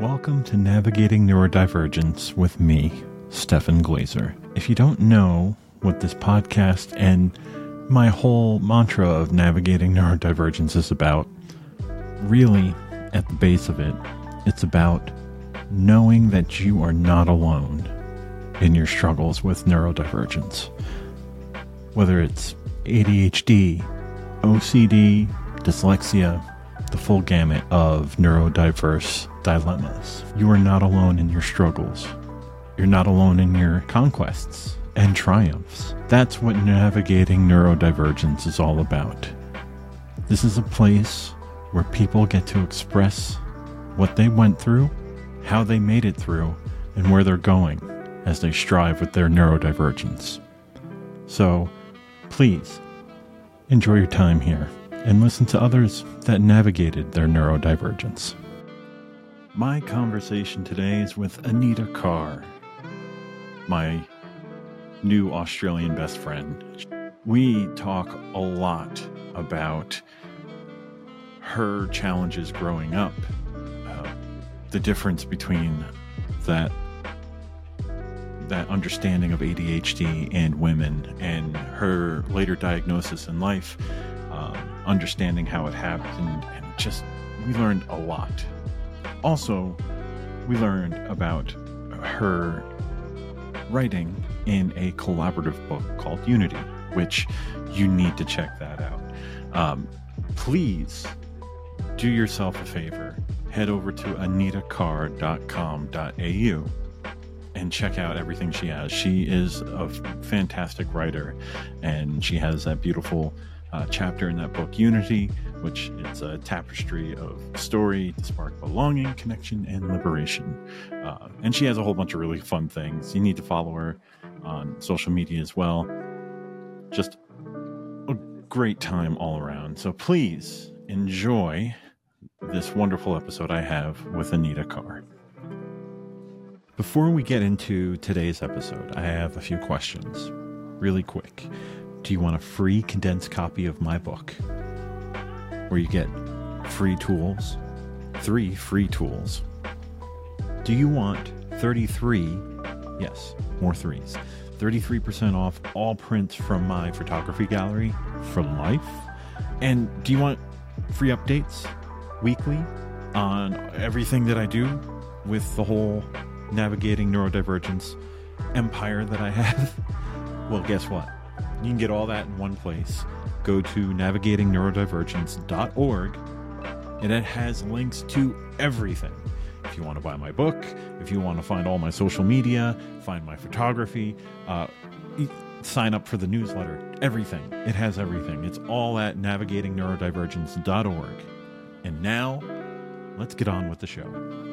Welcome to Navigating Neurodivergence with me, Stefan Glazer. If you don't know what this podcast and my whole mantra of navigating neurodivergence is about, really, at the base of it, it's about knowing that you are not alone in your struggles with neurodivergence. Whether it's ADHD, OCD, dyslexia, the full gamut of neurodiverse dilemmas. You are not alone in your struggles. You're not alone in your conquests and triumphs. That's what navigating neurodivergence is all about. This is a place where people get to express what they went through, how they made it through, and where they're going as they strive with their neurodivergence. So, please enjoy your time here and listen to others that navigated their neurodivergence. My conversation today is with Anita Carr, my new Australian best friend. We talk a lot about her challenges growing up, uh, the difference between that that understanding of ADHD and women, and her later diagnosis in life, understanding how it happened, and just we learned a lot. Also, we learned about her writing in a collaborative book called Unity, which you need to check that out. Um, please do yourself a favor. Head over to anitacarr.com.au and check out everything she has. She is a fantastic writer, and she has that beautiful uh, chapter in that book, Unity, which is a tapestry of story to spark belonging, connection, and liberation. Uh, and she has a whole bunch of really fun things. You need to follow her on social media as well. Just a great time all around. So please enjoy this wonderful episode I have with Anita Carr. Before we get into today's episode, I have a few questions, really quick. Do you want a free condensed copy of my book? Where you get free tools, three free tools. Do you want 33, yes, more threes, 33% off all prints from my photography gallery for life? And do you want free updates weekly on everything that I do with the whole navigating neurodivergence empire that I have? Well, guess what? You can get all that in one place. Go to navigatingneurodivergence.org and it has links to everything. If you want to buy my book, if you want to find all my social media, find my photography, uh, sign up for the newsletter, everything. It has everything. It's all at navigatingneurodivergence.org. And now, let's get on with the show.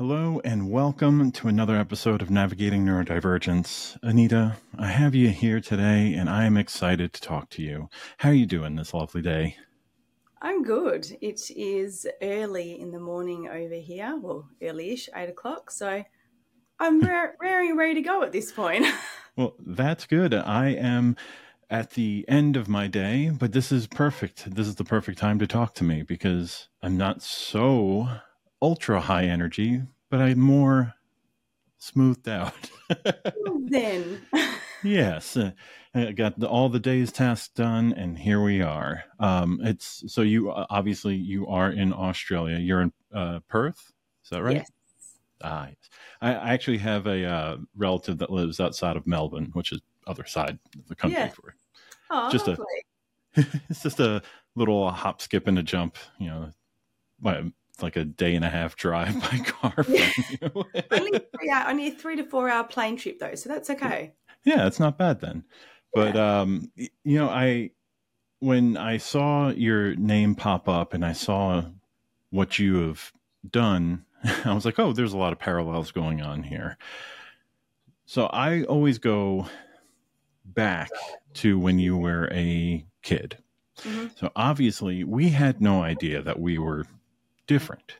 Hello, and welcome to another episode of Navigating Neurodivergence. Anita, I have you here today, and I am excited to talk to you. How are you doing this lovely day? I'm good. It is early in the morning over here, well, early-ish, eight o'clock. So I'm raring ready to go at this point. well, that's good. I am at the end of my day, but this is perfect. This is the perfect time to talk to me because I'm not so ultra high energy, but I'm more smoothed out. then. yes. Uh, I got the, all the day's tasks done, and here we are. Um, it's so you uh, obviously you are in Australia. You're in uh, Perth, is that right? Yes. Ah, yes. I, I actually have a uh, relative that lives outside of Melbourne, which is other side of the country. Yeah. For oh, just lovely. a, it's just a little hop, skip, and a jump. You know, like a day and a half drive by car from you. only, only a three to four hour plane trip though, so that's okay. Yeah, it's not bad then. But yeah. um, you know, I when I saw your name pop up and I saw what you have done, I was like, oh, there's a lot of parallels going on here. So I always go back to when you were a kid. Mm-hmm. So obviously, we had no idea that we were different.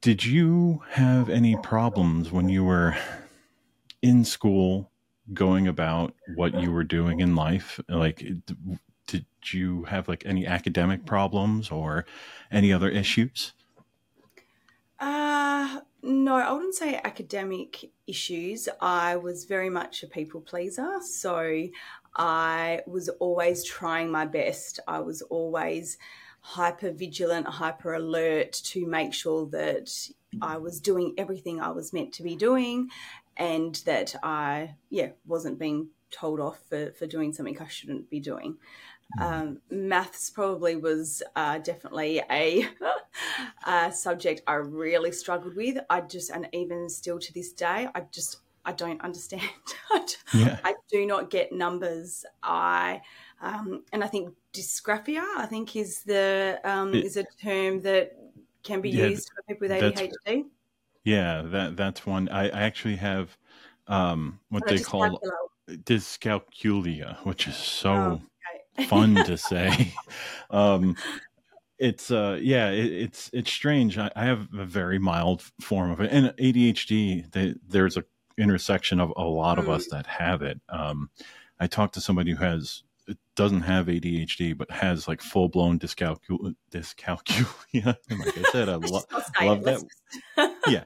Did you have any problems when you were in school going about what you were doing in life? Like, did you have like any academic problems or any other issues? Uh, no, I wouldn't say academic issues. I was very much a people pleaser. So I was always trying my best. I was always hyper vigilant, hyper alert to make sure that I was doing everything I was meant to be doing and that I, yeah, wasn't being told off for, for doing something I shouldn't be doing. Hmm. Um, maths probably was uh, definitely a, a, subject I really struggled with. I just, and even still to this day, I just, I don't understand. yeah. I do not get numbers. I, um, and I think dysgraphia, I think is the um, is a term that can be yeah, used for people with ADHD. Yeah, that that's one. I, I actually have um, what they call dyscalculia, which is so oh, okay. fun to say. um, it's uh yeah it, it's it's strange I, I, have a very mild form of it and adhd they, there's a intersection of a lot of mm. us that have it um i talked to somebody who has doesn't have adhd but has like full-blown dyscalculia. Dyscalculia like i said i lo- love that. yeah.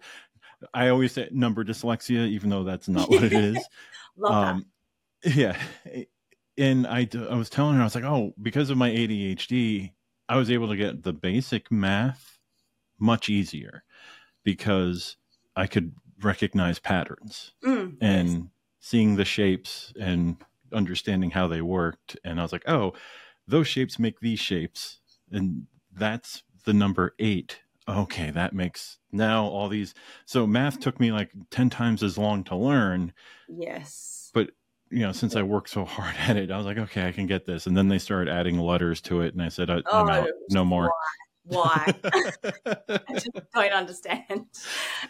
I always say number dyslexia even though that's not what it is. Um yeah. And I, I was telling her i was like oh because of my adhd I was able to get the basic math much easier because I could recognize patterns mm, and nice. seeing the shapes and understanding how they worked. And I was like, oh, those shapes make these shapes. And that's the number eight. Okay, that makes now all these. So math took me like 10 times as long to learn. Yes. But you know, since I worked so hard at it, I was like, okay, I can get this. And then they started adding letters to it, and I said, I, am oh, out, no more. Why? why? I just don't understand.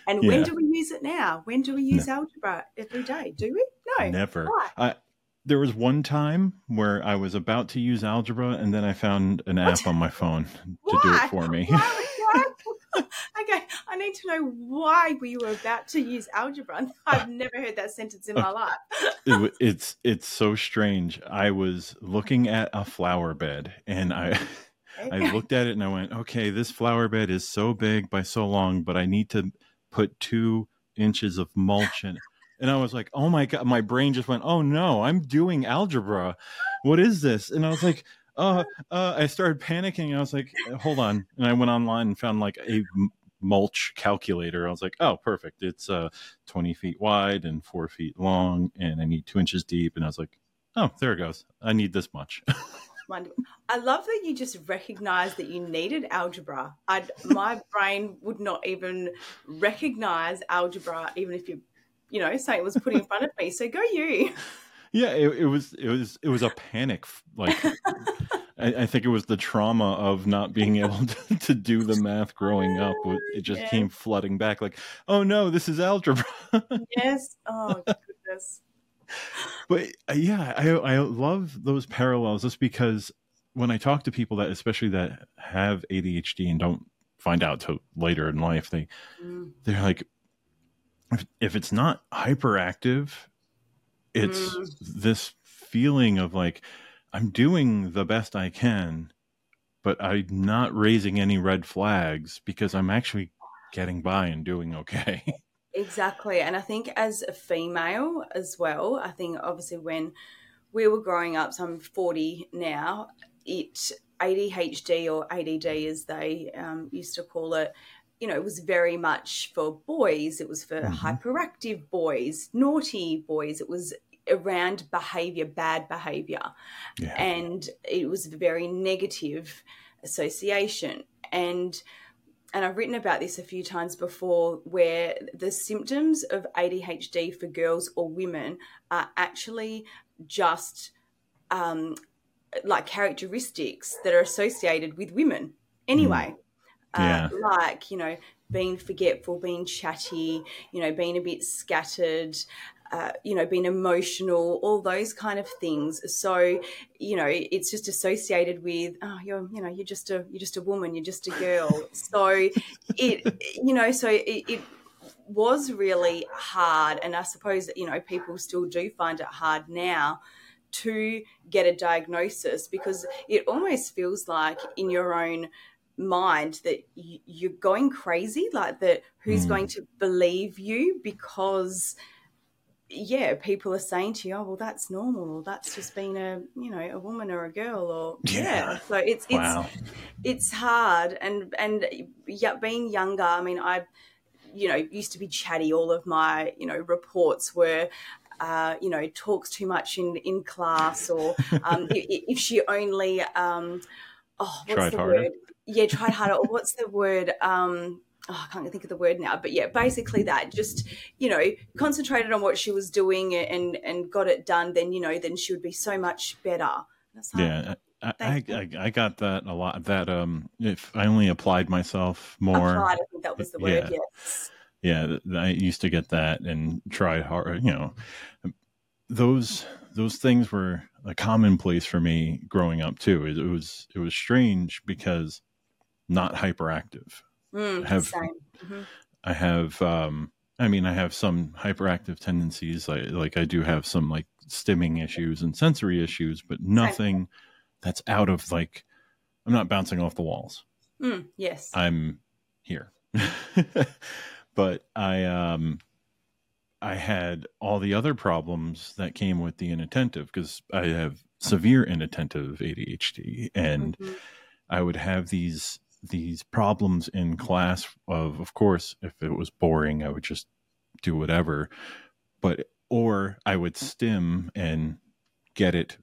And yeah. when do we use it now? When do we use no. algebra every day? Do we? No, never. I, there was one time where I was about to use algebra, and then I found an what? app on my phone to why? do it for me. Why? okay, I need to know why we were about to use algebra. I've never heard that sentence in my life. it, it's it's so strange. I was looking at a flower bed, and I. I looked at it and I went, okay, this flower bed is so big by so long, but I need to put two inches of mulch in. And I was like, oh my God, my brain just went, oh no, I'm doing algebra. What is this? And I was like, uh, uh, I started panicking. I was like, hold on. And I went online and found like a mulch calculator. I was like, oh, perfect. It's uh, 20 feet wide and four feet long, and I need two inches deep. And I was like, oh, there it goes. I need this much. I love that you just recognized that you needed algebra. I'd, my brain would not even recognize algebra, even if you, you know, say it was put in front of me. So go you. Yeah, it, it was it was it was a panic. Like I, I, think it was the trauma of not being able to, to do the math growing up. It just yes. came flooding back. Like, oh no, this is algebra. yes. Oh goodness. But uh, yeah, I I love those parallels just because when I talk to people that, especially that have ADHD and don't find out till later in life, they mm. they're like, if, it's not hyperactive it's mm. this feeling of like I'm doing the best I can, but I'm not raising any red flags because I'm actually getting by and doing okay. Exactly. And I think as a female as well, I think obviously when we were growing up, so I'm 40 now, it ADHD or ADD as they um, used to call it, you know, it was very much for boys. It was for mm-hmm. hyperactive boys, naughty boys. It was around behavior, bad behavior. Yeah. And it was a very negative association. And and I've written about this a few times before where the symptoms of ADHD for girls or women are actually just um, like characteristics that are associated with women anyway. Mm. Yeah. Uh, like, you know, being forgetful, being chatty, you know, being a bit scattered, uh, you know, being emotional, all those kind of things. So, you know, it's just associated with, oh, you're, you know, you're just a, you're just a woman, you're just a girl. so, it, you know, so it, it was really hard, and I suppose you know people still do find it hard now to get a diagnosis because it almost feels like in your own mind that you're going crazy like that who's mm. going to believe you because yeah people are saying to you oh well that's normal or that's just being a you know a woman or a girl or yeah, yeah. so it's it's wow. it's hard and and yeah being younger i mean i you know used to be chatty all of my you know reports were uh, you know talks too much in in class or um, if she only um, oh what's Tried the harder. word yeah, tried harder. or what's the word? Um, oh, I can't think of the word now, but yeah, basically that. Just you know, concentrated on what she was doing and and got it done. Then you know, then she would be so much better. yeah. I, I, I, got that a lot. That um, if I only applied myself more, applied, I think that was the word. Yeah. Yes. Yeah, I used to get that and try hard. You know, those those things were a commonplace for me growing up too. It, it was it was strange because not hyperactive. Mm, I have mm-hmm. I have um I mean I have some hyperactive tendencies I like I do have some like stimming issues and sensory issues but nothing that's out of like I'm not bouncing off the walls. Mm, yes. I'm here. but I um I had all the other problems that came with the inattentive because I have severe inattentive ADHD and mm-hmm. I would have these these problems in class of of course if it was boring i would just do whatever. But or i would stim and get it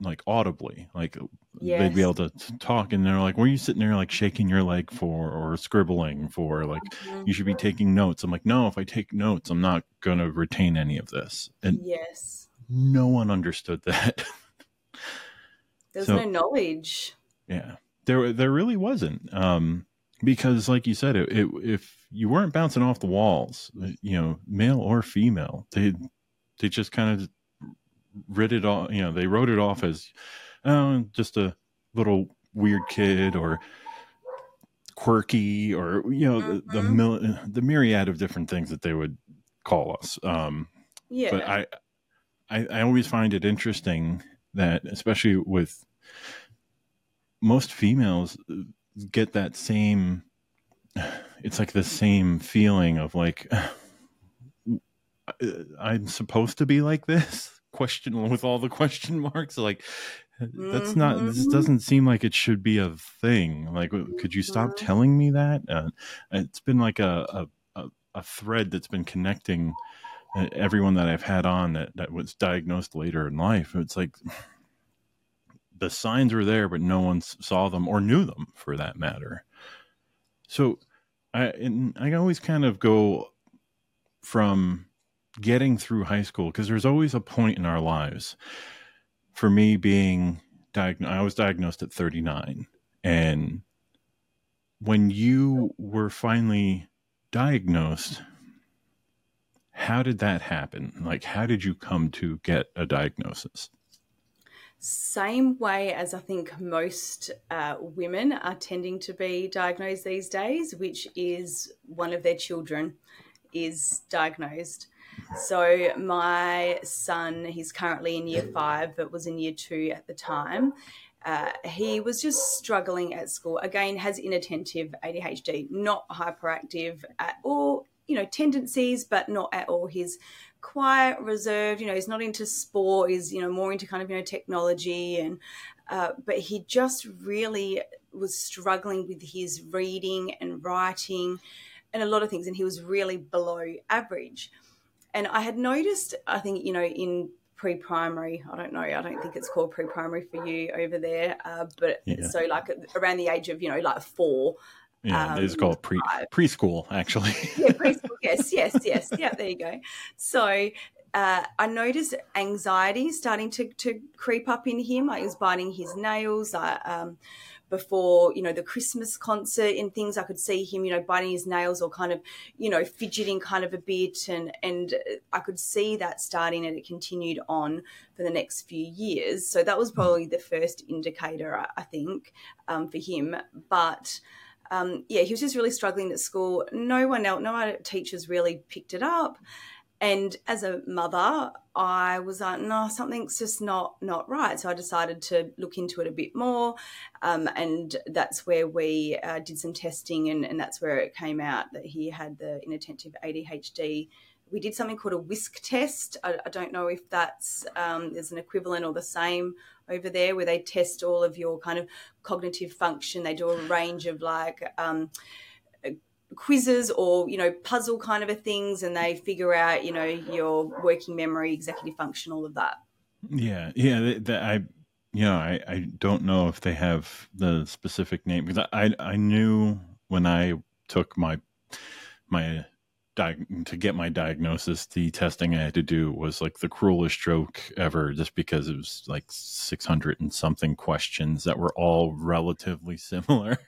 like audibly. Like yes. they'd be able to talk and they're like were you sitting there like shaking your leg for or scribbling for? Like mm-hmm. you should be taking notes. I'm like no if i take notes i'm not going to retain any of this. And yes. no one understood that. There's so, no knowledge. Yeah there there really wasn't um, because like you said it, it, if you weren't bouncing off the walls you know male or female they they just kind of writ it off you know they wrote it off as oh just a little weird kid or quirky or you know mm-hmm. the the, mil- the myriad of different things that they would call us um yeah but I, I i always find it interesting that especially with most females get that same it's like the same feeling of like i'm supposed to be like this? Question with all the question marks? Like that's not this mm-hmm. doesn't seem like it should be a thing. Like could you stop mm-hmm. telling me that? Uh, it's been like a, a, a thread that's been connecting uh, everyone that i've had on that, that was diagnosed later in life. It's like the signs were there, but no one saw them or knew them for that matter. So I I always kind of go from getting through high school because there's always a point in our lives. For me, being diagnosed, I was diagnosed at 39, and when you were finally diagnosed, how did that happen? Like, how did you come to get a diagnosis? Same way as I think most uh, women are tending to be diagnosed these days, which is one of their children is diagnosed. So my son, he's currently in year five, but was in year two at the time. Uh, he was just struggling at school. Again, has inattentive ADHD, not hyperactive at all. You know, tendencies, but not at all his quiet, reserved. You know, he's not into sport. He's you know more into kind of you know technology and. Uh, but he just really was struggling with his reading and writing and a lot of things and he was really below average and i had noticed i think you know in pre-primary i don't know i don't think it's called pre-primary for you over there uh, but yeah. so like around the age of you know like four yeah, um, it's called pre preschool actually. yeah, preschool. Yes, yes, yes. Yeah, there you go. So uh, I noticed anxiety starting to, to creep up in him. He was biting his nails. I, um, before you know the Christmas concert and things, I could see him, you know, biting his nails or kind of, you know, fidgeting kind of a bit, and and I could see that starting, and it continued on for the next few years. So that was hmm. probably the first indicator, I, I think, um, for him. But um, yeah, he was just really struggling at school. No one else, no other teachers really picked it up. And as a mother, I was like, no, something's just not not right. So I decided to look into it a bit more, um, and that's where we uh, did some testing, and, and that's where it came out that he had the inattentive ADHD. We did something called a WISC test. I, I don't know if that's um, there's an equivalent or the same over there, where they test all of your kind of cognitive function. They do a range of like. Um, quizzes or you know puzzle kind of a things and they figure out you know your working memory executive function all of that yeah yeah that i you know I, I don't know if they have the specific name because i i knew when i took my my to get my diagnosis the testing i had to do was like the cruelest joke ever just because it was like 600 and something questions that were all relatively similar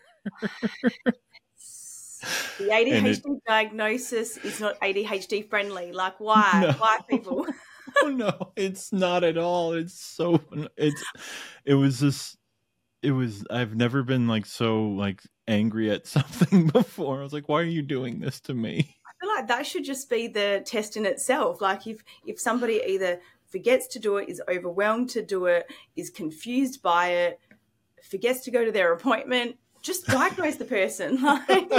the ADHD it, diagnosis is not ADHD friendly. Like, why? No. Why people? oh no, it's not at all. It's so it's it was just it was I've never been like so like angry at something before. I was like, why are you doing this to me? I feel like that should just be the test in itself. Like if if somebody either forgets to do it, is overwhelmed to do it, is confused by it, forgets to go to their appointment, just diagnose the person. Like,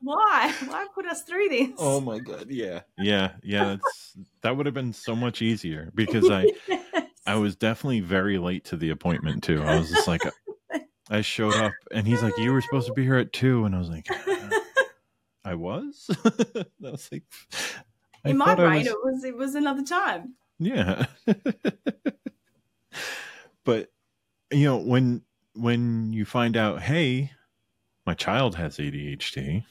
why? Why put us through this? Oh my god! Yeah, yeah, yeah. That's that would have been so much easier because I, yes. I was definitely very late to the appointment too. I was just like, I showed up and he's like, "You were supposed to be here at 2. and I was like, "I was." I was like, I in my brain, was... it was it was another time. Yeah, but you know when when you find out, hey, my child has ADHD,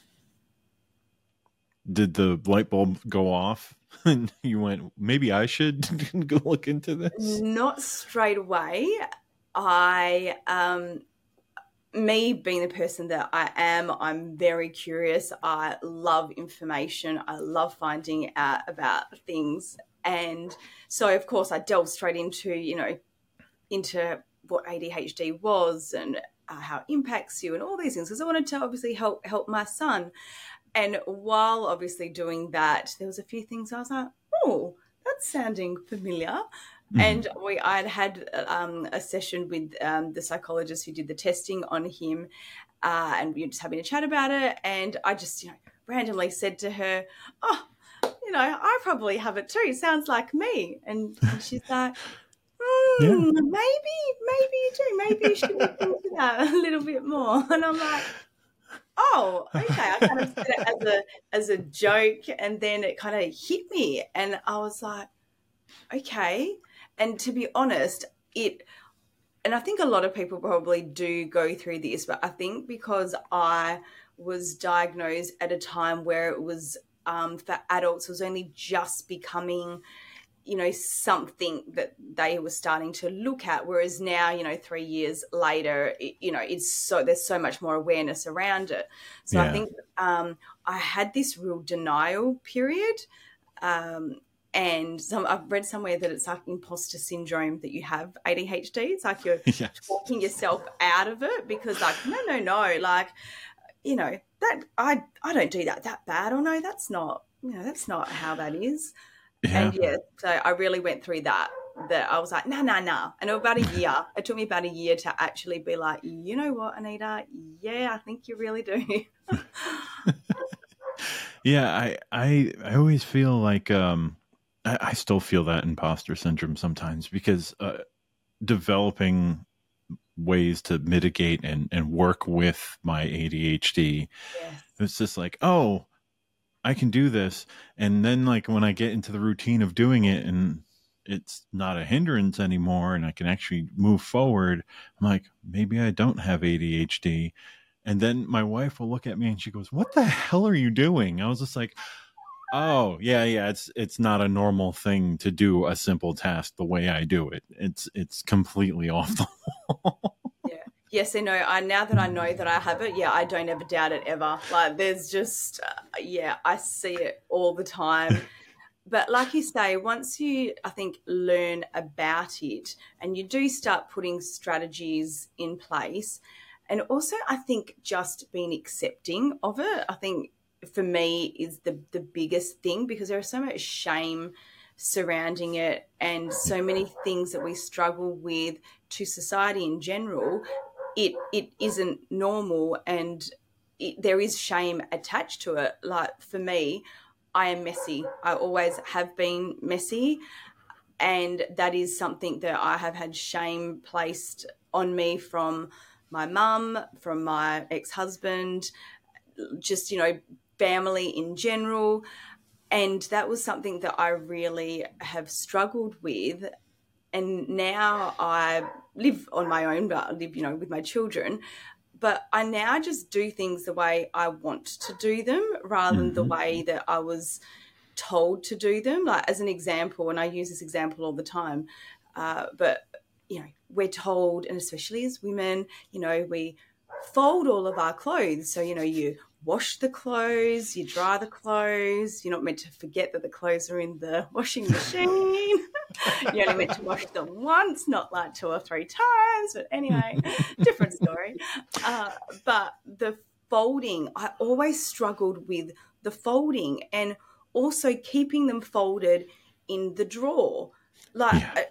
did the light bulb go off? And you went, maybe I should go look into this? Not straight away. I, um, me being the person that I am, I'm very curious. I love information. I love finding out about things. And so, of course, I delved straight into, you know, into what ADHD was and uh, how it impacts you and all these things because I wanted to obviously help help my son. And while obviously doing that, there was a few things I was like, oh, that's sounding familiar. Mm-hmm. And we I'd had um, a session with um, the psychologist who did the testing on him, uh, and we were just having a chat about it. And I just you know randomly said to her, "Oh, you know, I probably have it too. Sounds like me." And, and she's like, yeah. Hmm, maybe, maybe you do. Maybe you should look into that a little bit more. And I'm like, oh, okay. I kind of said it as a as a joke, and then it kind of hit me, and I was like, okay. And to be honest, it, and I think a lot of people probably do go through this, but I think because I was diagnosed at a time where it was um, for adults, it was only just becoming you know something that they were starting to look at whereas now you know 3 years later it, you know it's so there's so much more awareness around it so yeah. i think um, i had this real denial period um, and some, I've read somewhere that it's like imposter syndrome that you have ADHD. It's like you're yes. talking yourself out of it because, like, no, no, no, like, you know, that I I don't do that that bad, or no, that's not, you know, that's not how that is. Yeah. And yeah, so I really went through that. That I was like, no, no, no. And about a year, it took me about a year to actually be like, you know what, Anita? Yeah, I think you really do. yeah, I, I, I always feel like, um, I, I still feel that imposter syndrome sometimes because uh, developing ways to mitigate and, and work with my ADHD. Yes. It's just like, oh, I can do this. And then like when I get into the routine of doing it and it's not a hindrance anymore and I can actually move forward, I'm like, maybe I don't have ADHD. And then my wife will look at me and she goes, What the hell are you doing? I was just like, Oh, yeah, yeah, it's it's not a normal thing to do a simple task the way I do it. It's it's completely off the wall. Yeah. Yes i know i now that i know that i have it yeah i don't ever doubt it ever. Like there's just uh, yeah i see it all the time. But like you say once you i think learn about it and you do start putting strategies in place and also i think just being accepting of it i think for me is the the biggest thing because there is so much shame surrounding it and so many things that we struggle with to society in general it it isn't normal and it, there is shame attached to it. Like for me i am messy. I always have been messy and that is something that i have had shame placed on me from my mum from my ex-husband just you know family in general and that was something that I really have struggled with. And now I live on my own, but I live, you know, with my children. But I now just do things the way I want to do them rather than mm-hmm. the way that I was told to do them. Like, as an example, and I use this example all the time, uh, but, you know, we're told, and especially as women, you know, we fold all of our clothes. So, you know, you wash the clothes, you dry the clothes. You're not meant to forget that the clothes are in the washing machine. You're only meant to wash them once, not like two or three times. But anyway, different story. Uh, but the folding, I always struggled with the folding and also keeping them folded in the drawer. Like, yeah.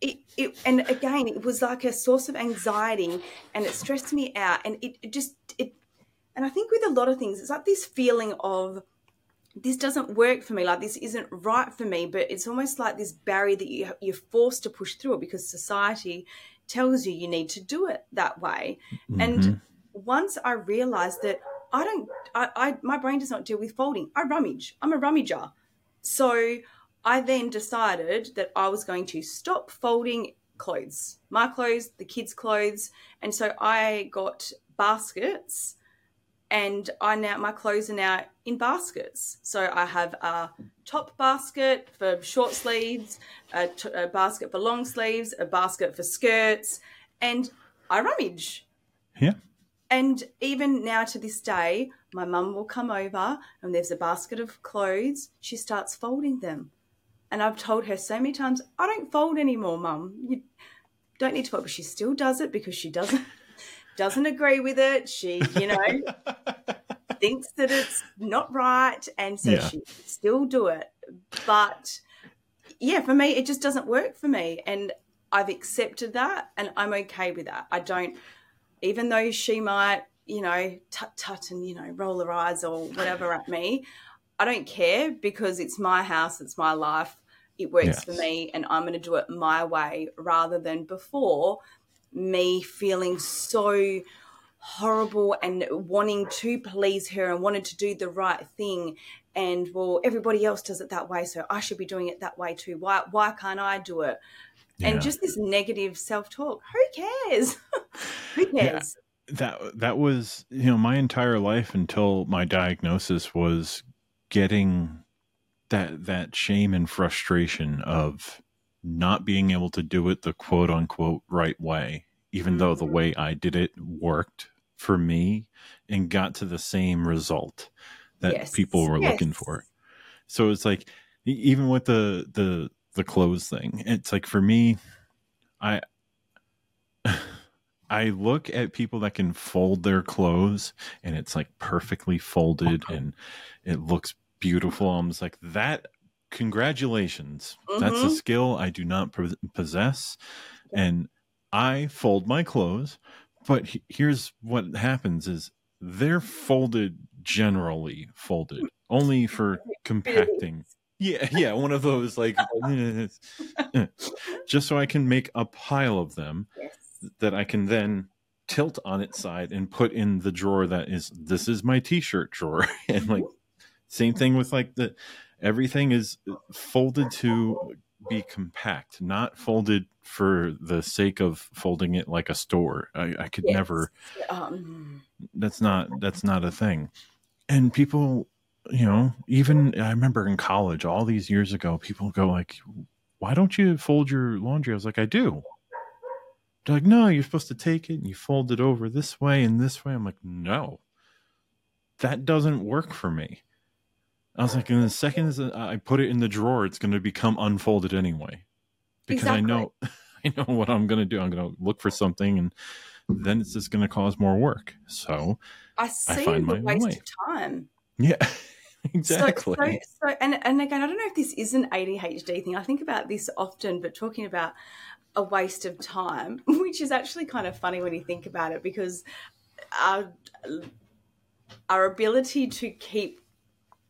it, it, and again, it was like a source of anxiety and it stressed me out. And it, it just, and I think with a lot of things, it's like this feeling of this doesn't work for me, like this isn't right for me, but it's almost like this barrier that you, you're forced to push through because society tells you you need to do it that way. Mm-hmm. And once I realized that I don't, I, I, my brain does not deal with folding. I rummage. I'm a rummager. So I then decided that I was going to stop folding clothes, my clothes, the kids' clothes. And so I got baskets and I now my clothes are now in baskets. So I have a top basket for short sleeves, a, t- a basket for long sleeves, a basket for skirts, and I rummage. Yeah. And even now to this day, my mum will come over and there's a basket of clothes. She starts folding them. And I've told her so many times, I don't fold anymore, mum. You don't need to fold, but she still does it because she doesn't doesn't agree with it. She, you know, thinks that it's not right. And so yeah. she still do it. But yeah, for me, it just doesn't work for me. And I've accepted that and I'm okay with that. I don't, even though she might, you know, tut tut and, you know, roll her eyes or whatever at me, I don't care because it's my house, it's my life. It works yes. for me and I'm going to do it my way rather than before me feeling so horrible and wanting to please her and wanted to do the right thing. And well everybody else does it that way so i should be doing it that way too. Why why can't i do it? Yeah. and just this negative self-talk. Who cares? Who cares? Yeah, that that was you know my entire life until my diagnosis was getting that that shame and frustration of not being able to do it the quote unquote right way, even though the mm-hmm. way I did it worked for me and got to the same result that yes. people were yes. looking for. So it's like even with the the the clothes thing, it's like for me, I I look at people that can fold their clothes and it's like perfectly folded uh-huh. and it looks beautiful. I'm just like that congratulations. Mm-hmm. That's a mm-hmm. skill I do not possess. And I fold my clothes, but he- here's what happens is they're folded generally folded only for compacting. Yeah, yeah, one of those like just so I can make a pile of them yes. that I can then tilt on its side and put in the drawer that is this is my t-shirt drawer and like same thing with like the everything is folded to be compact, not folded for the sake of folding it like a store. I, I could yes. never. Um. That's not that's not a thing. And people, you know, even I remember in college all these years ago, people go like, "Why don't you fold your laundry?" I was like, "I do." They're like, "No, you're supposed to take it and you fold it over this way and this way." I'm like, "No, that doesn't work for me." I was like, in the second I put it in the drawer, it's going to become unfolded anyway, because exactly. I know, I know what I'm going to do. I'm going to look for something, and then it's just going to cause more work. So I see I find the my waste way. of time. Yeah. Exactly. So, so, so, and, and again, I don't know if this is an ADHD thing. I think about this often, but talking about a waste of time, which is actually kind of funny when you think about it, because our our ability to keep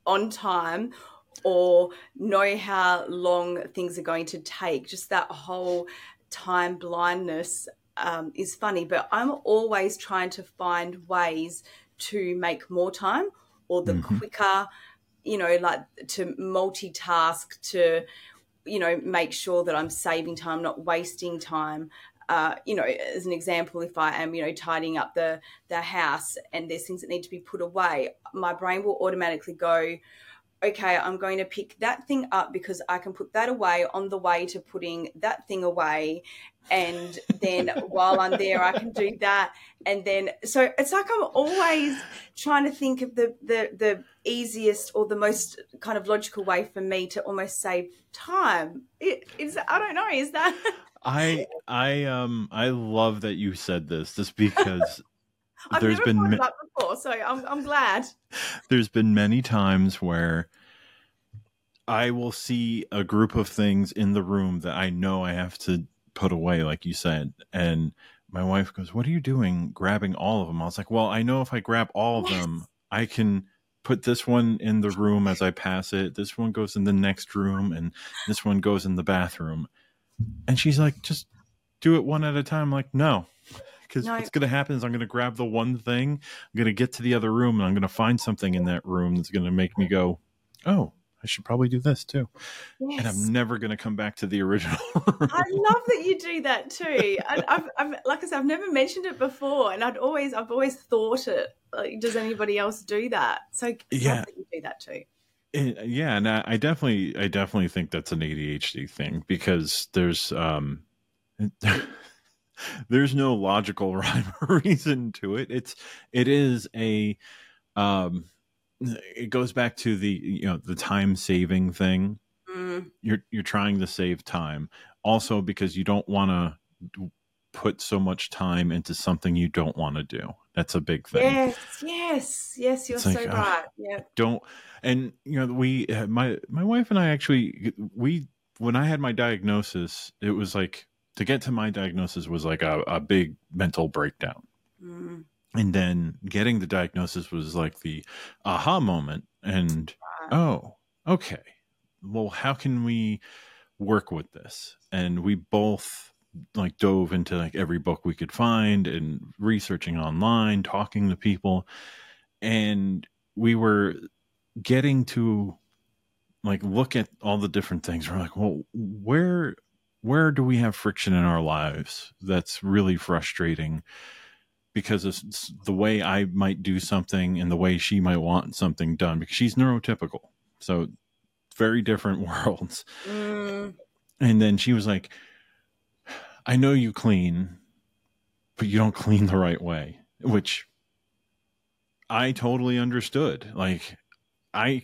on time or know how long things are going to take, just that whole time blindness um, is funny. But I'm always trying to find ways to make more time or the mm-hmm. quicker, you know, like to multitask, to, you know, make sure that I'm saving time, not wasting time. Uh, you know, as an example, if I am, you know, tidying up the the house and there's things that need to be put away, my brain will automatically go, okay, I'm going to pick that thing up because I can put that away on the way to putting that thing away. And then while I'm there, I can do that. And then, so it's like I'm always trying to think of the, the, the easiest or the most kind of logical way for me to almost save time. It is, I don't know, is that? I, I, um, I love that you said this just because there's been that before, so I'm I'm glad. There's been many times where I will see a group of things in the room that I know I have to put away, like you said, and my wife goes, "What are you doing, grabbing all of them?" I was like, "Well, I know if I grab all of yes. them, I can." Put this one in the room as I pass it. This one goes in the next room, and this one goes in the bathroom. And she's like, "Just do it one at a time." I'm like, no, because no, what's going to happen is I'm going to grab the one thing, I'm going to get to the other room, and I'm going to find something in that room that's going to make me go, "Oh, I should probably do this too." Yes. And I'm never going to come back to the original. I love that you do that too. I, I've, I've, like I said, I've never mentioned it before, and I'd always, I've always thought it. Like, does anybody else do that? So yeah, that you do that too. It, yeah, and I, I definitely, I definitely think that's an ADHD thing because there's, um, there's no logical rhyme or reason to it. It's it is a um it goes back to the you know the time saving thing. Mm. You're you're trying to save time also because you don't want to put so much time into something you don't want to do. That's a big thing. Yes, yes, yes. You're it's so like, right. yeah. Don't and you know we uh, my my wife and I actually we when I had my diagnosis, it was like to get to my diagnosis was like a, a big mental breakdown. Mm. And then getting the diagnosis was like the aha moment. And oh, okay. Well, how can we work with this? And we both like dove into like every book we could find and researching online, talking to people. And we were getting to like look at all the different things. We're like, well, where where do we have friction in our lives that's really frustrating because of the way I might do something and the way she might want something done because she's neurotypical. So very different worlds. Mm. And then she was like, I know you clean, but you don't clean the right way, which I totally understood. Like I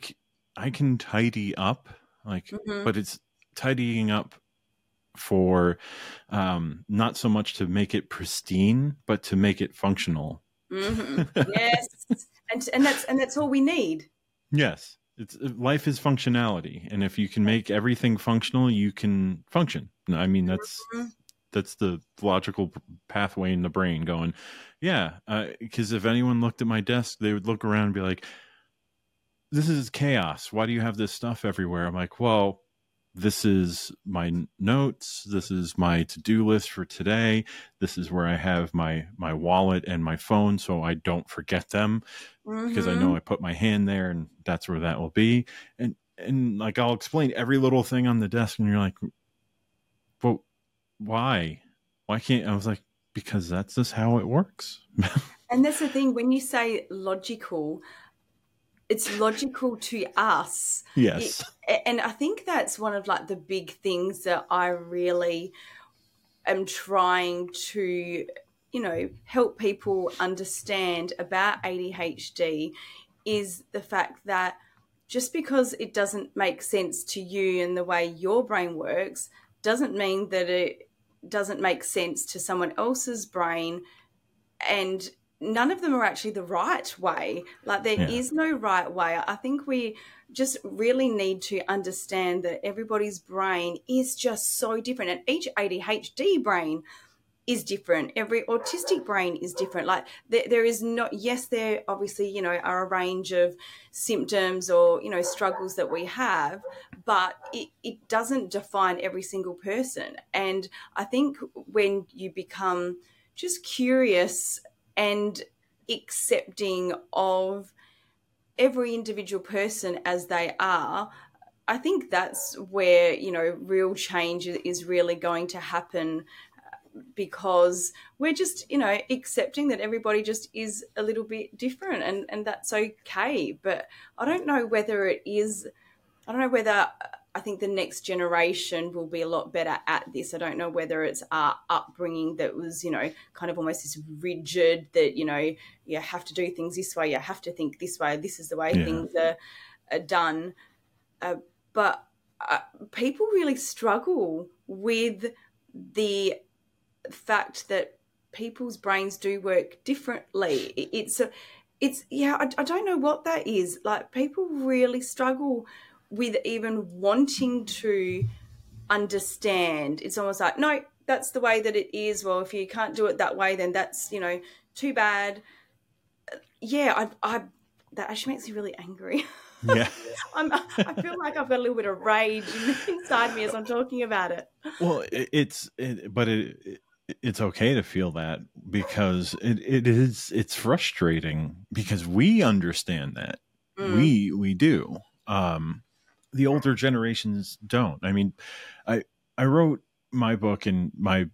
I can tidy up like mm-hmm. but it's tidying up for um, not so much to make it pristine, but to make it functional. Mm-hmm. Yes, and and that's and that's all we need. Yes, it's life is functionality, and if you can make everything functional, you can function. I mean, that's mm-hmm. That's the logical pathway in the brain going. Yeah, because uh, if anyone looked at my desk, they would look around and be like, "This is chaos. Why do you have this stuff everywhere?" I'm like, "Well." this is my notes this is my to-do list for today this is where i have my my wallet and my phone so i don't forget them mm-hmm. because i know mm-hmm. i put my hand there and that's where that will be and and like i'll explain every little thing on the desk and you're like but why why can't i was like because that's just how it works and that's the thing when you say logical it's logical to us. Yes. It, and I think that's one of like the big things that I really am trying to, you know, help people understand about ADHD is the fact that just because it doesn't make sense to you and the way your brain works doesn't mean that it doesn't make sense to someone else's brain and none of them are actually the right way. Like there yeah. is no right way. I think we just really need to understand that everybody's brain is just so different, and each ADHD brain is different. Every autistic brain is different. Like there, there is not, yes, there obviously, you know, are a range of symptoms or, you know, struggles that we have, but it, it doesn't define every single person. And I think when you become just curious and accepting of every individual person as they are, I think that's where, you know, real change is really going to happen because we're just you know accepting that everybody just is a little bit different and and that's okay but i don't know whether it is i don't know whether i think the next generation will be a lot better at this i don't know whether it's our upbringing that was you know kind of almost this rigid that you know you have to do things this way you have to think this way this is the way yeah. things are, are done uh, but uh, people really struggle with the fact that people's brains do work differently. It's a, it's yeah, I, I don't know what that is. Like people really struggle with even wanting to understand. It's almost like no, that's the way that it is. Well, if you can't do it that way, then that's you know too bad. Yeah, I, I that actually makes me really angry. Yeah, I'm, I feel like I've got a little bit of rage inside me as I'm talking about it. Well, it's it, but it it's okay to feel that because it, it is it's frustrating because we understand that mm. we we do um the older generations don't. I mean i i wrote my book and my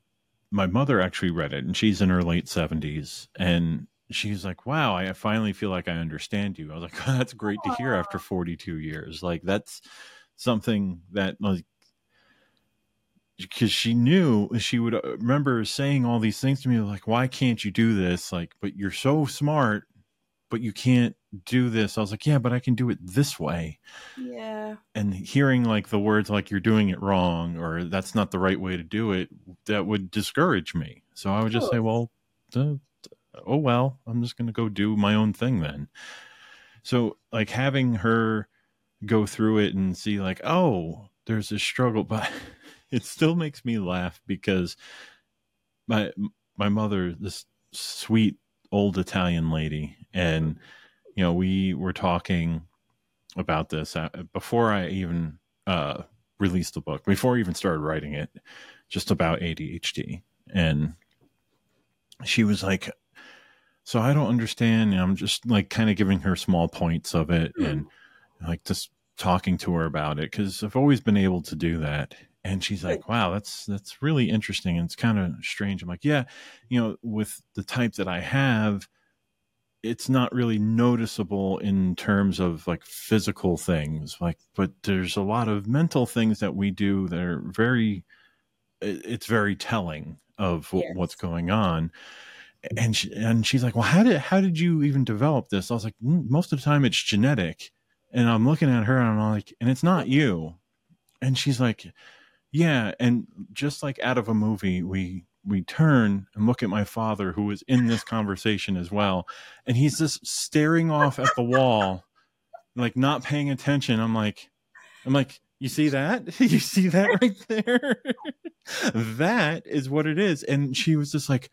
my mother actually read it and she's in her late 70s and she's like wow i finally feel like i understand you. I was like oh, that's great to hear after 42 years. Like that's something that like because she knew she would uh, remember saying all these things to me like why can't you do this? Like but you're so smart but you can't do this. I was like yeah but i can do it this way. Yeah. And hearing like the words like you're doing it wrong or that's not the right way to do it that would discourage me. So i would just say well duh, oh well i'm just going to go do my own thing then. So like having her go through it and see like oh there's a struggle but it still makes me laugh because my my mother, this sweet old Italian lady, and you know we were talking about this uh, before I even uh, released the book, before I even started writing it, just about ADHD, and she was like, "So I don't understand." And I'm just like kind of giving her small points of it, mm. and like just talking to her about it because I've always been able to do that and she's like wow that's that's really interesting and it's kind of strange i'm like yeah you know with the type that i have it's not really noticeable in terms of like physical things like but there's a lot of mental things that we do that are very it's very telling of yes. what's going on. And she, and she's like well how did how did you even develop this? I was like mm, most of the time it's genetic. And i'm looking at her and i'm like and it's not you. And she's like yeah, and just like out of a movie, we we turn and look at my father who was in this conversation as well, and he's just staring off at the wall, like not paying attention. I'm like, I'm like, you see that? you see that right there? that is what it is. And she was just like,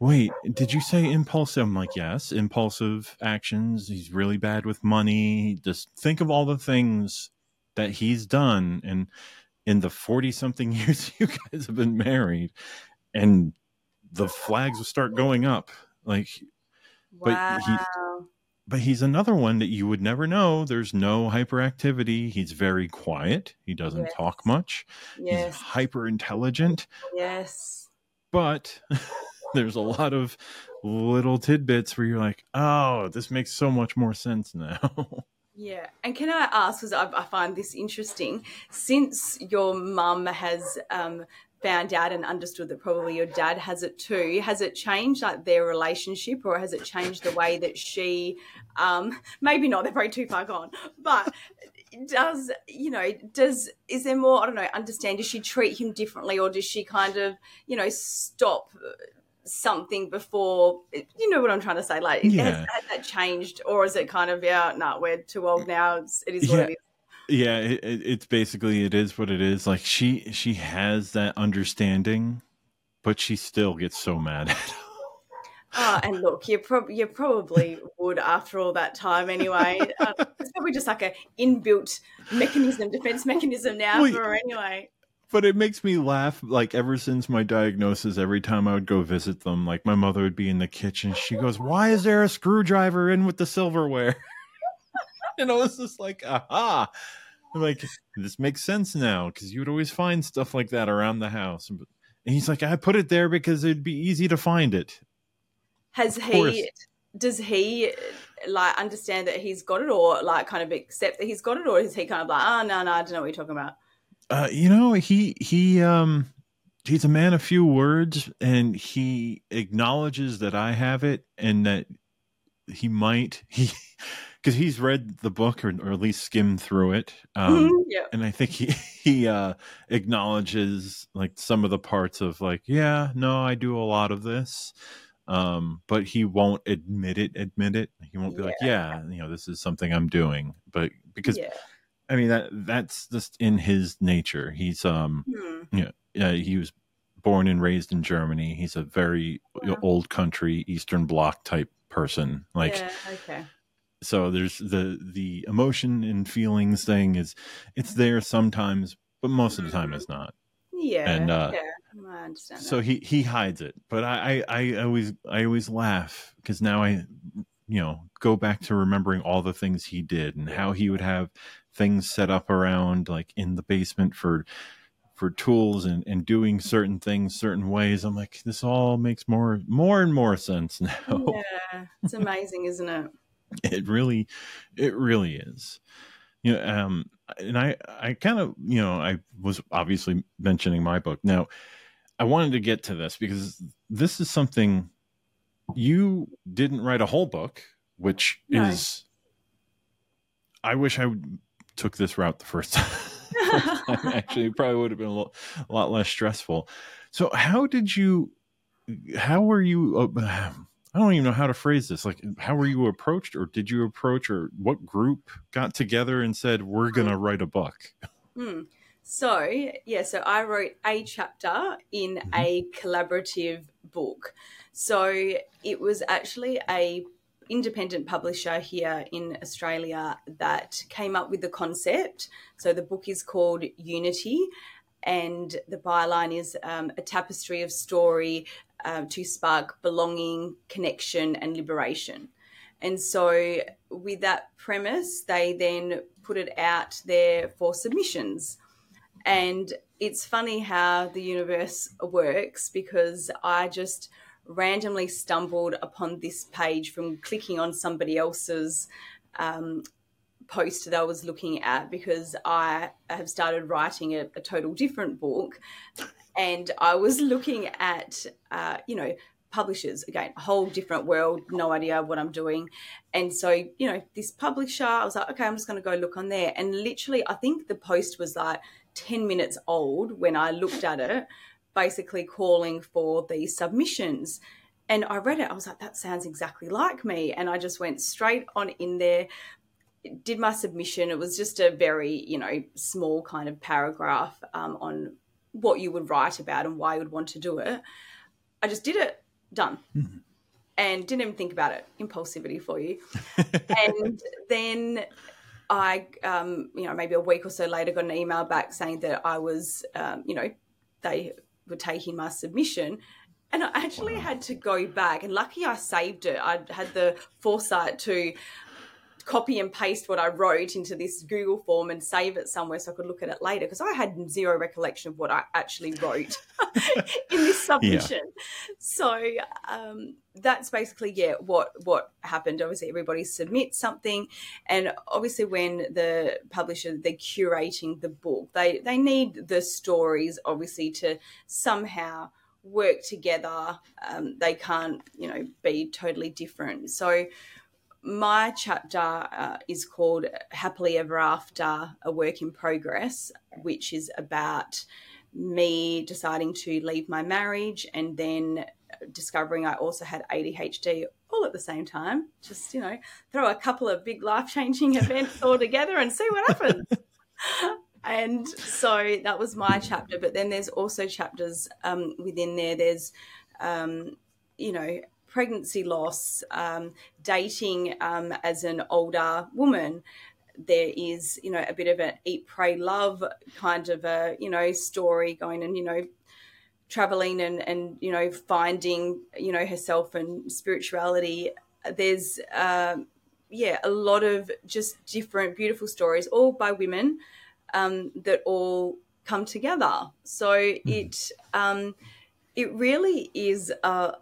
wait, did you say impulsive? I'm like, yes, impulsive actions. He's really bad with money. Just think of all the things that he's done and in the 40 something years you guys have been married and the flags will start going up like wow. but he but he's another one that you would never know. There's no hyperactivity. He's very quiet. He doesn't yes. talk much. Yes. he's hyper intelligent yes. But there's a lot of little tidbits where you're like oh this makes so much more sense now Yeah, and can I ask, because I, I, find this interesting, since your mum has um, found out and understood that probably your dad has it too, has it changed like their relationship, or has it changed the way that she, um, maybe not, they're probably too far gone, but does you know does is there more i don't know understand does she treat him differently or does she kind of you know stop something before you know what i'm trying to say like Yeah. has, has that changed or is it kind of yeah no we're too old now it's, it is what Yeah. it is Yeah, it, it, it's basically it is what it is. Like she she has that understanding, but she still gets so mad at him. Oh, and look, you, prob- you probably would after all that time anyway. Uh, it's probably just like a inbuilt mechanism, defense mechanism now for her anyway. But it makes me laugh. Like ever since my diagnosis, every time I would go visit them, like my mother would be in the kitchen. She goes, "Why is there a screwdriver in with the silverware?" and I was just like, "Aha!" I'm like this makes sense now because you would always find stuff like that around the house. And he's like, "I put it there because it'd be easy to find it." Has he? Does he like understand that he's got it, or like kind of accept that he's got it, or is he kind of like, oh no, no, I don't know what you're talking about? Uh, you know, he he um he's a man of few words, and he acknowledges that I have it, and that he might he because he's read the book or, or at least skimmed through it. Um, Mhm, yeah, and I think he he uh, acknowledges like some of the parts of like, yeah, no, I do a lot of this, um, but he won't admit it. Admit it. He won't be like, yeah, you know, this is something I'm doing, but because yeah. I mean that that's just in his nature. He's um Hmm. uh, he was born and raised in Germany. He's a very Wow. old country Eastern Bloc type person. Like yeah, okay. so there's the the emotion and feelings thing is it's there sometimes, but most of the time it's not. Yeah, And, uh, yeah. I understand. So that. he he hides it. But I I, I always I always laugh because now I you know go back to remembering all the things he did and how he would have things set up around like in the basement for for tools and and doing certain things certain ways i'm like this all makes more more and more sense now yeah, it's amazing, isn't it? it really it really is you know um and i i kind of you know i was obviously mentioning my book now i wanted to get to this because this is something you didn't write a whole book which No. is i wish i took this route the first time actually it probably would have been a lot, a lot less stressful so how did you how were you uh, i don't even know how to phrase this like how were you approached or did you approach or what group got together and said we're gonna write a book Hmm. So, yeah, so I wrote a chapter in Mhm. a collaborative book. So it was actually a independent publisher here in Australia that came up with the concept. So the book is called Unity, and the byline is um, a tapestry of story um, to spark belonging, connection, and liberation. And so, with that premise, they then put it out there for submissions. And it's funny how the universe works because I just randomly stumbled upon this page from clicking on somebody else's um, post that I was looking at because I have started writing a, a total different book. And I was looking at, uh, you know, publishers again, a whole different world, no idea what I'm doing. And so, you know, this publisher, I was like, okay, I'm just going to go look on there. And literally, I think the post was like 10 minutes old when I looked at it, basically calling for the submissions. And I read it, I was like, that sounds exactly like me. And I just went straight on in there, did my submission. It was just a very, you know, small kind of paragraph um, on what you would write about and why you would want to do it. I just did it, done. Mhm. And didn't even think about it. Impulsivity for you and then I, um, you know, maybe a week or so later, got an email back saying that I was, um, you know, they were taking my submission. And I actually Wow. had to go back, and lucky I saved it. I had the foresight to copy and paste what I wrote into this Google form and save it somewhere so I could look at it later because I had zero recollection of what I actually wrote in this submission. So um, that's basically yeah what what happened. Obviously, everybody submits something, and obviously when the publisher they're curating the book, they they need the stories obviously to somehow work together. Um, they can't you know be totally different. So my chapter uh, is called Happily Ever After, a work in progress, which is about me deciding to leave my marriage and then discovering I also had ADHD all at the same time. Just, you know, throw a couple of big life changing events all together and see what happens. and so that was my chapter. But then there's also chapters um, within there. There's, um, you know, pregnancy loss, um, dating um, as an older woman. There is, you know, a bit of an eat, pray, love kind of a, you know, story going and, you know, traveling and, and, you know, finding, you know, herself and spirituality. There's, uh, yeah, a lot of just different, beautiful stories, all by women um, that all come together. So mm. it, um, it really is a,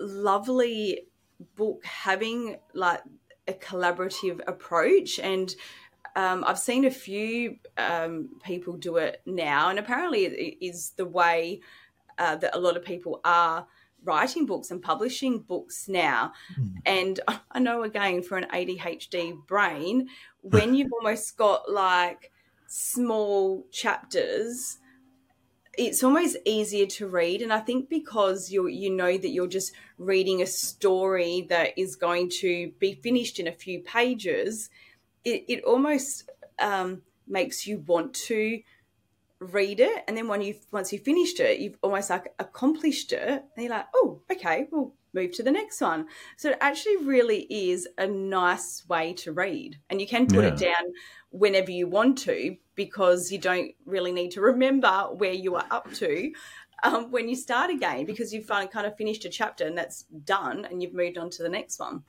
lovely book having like a collaborative approach and um, I've seen a few um, people do it now, and apparently it is the way uh, that a lot of people are writing books and publishing books now. Mm. And I know again for an ADHD brain, when you've almost got like small chapters it's almost easier to read and i think because you you know that you're just reading a story that is going to be finished in a few pages it, it almost um, makes you want to read it. And then when you once you've finished it you've almost like accomplished it and you're like oh okay we'll move to the next one so it actually really is a nice way to read and you can put yeah. it down whenever you want to because you don't really need to remember where you are up to um, when you start again because you've kind of finished a chapter and that's done and you've moved on to the next one.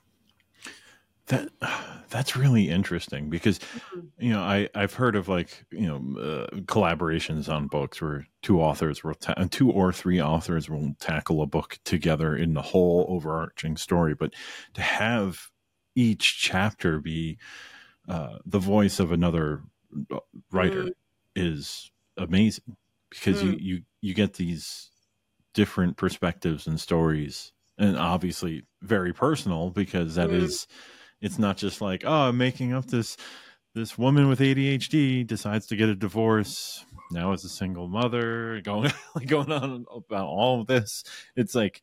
That that's really interesting because mm-hmm. you know I I've heard of like you know uh, collaborations on books where two authors will ta- two or three authors will tackle a book together in the whole overarching story, but to have each chapter be uh, the voice of another uh, writer mm. is amazing because mm. you, you you get these different perspectives and stories and obviously very personal because that mm. is it's not just like oh i'm making up this this woman with adhd decides to get a divorce now as a single mother going going on about all of this it's like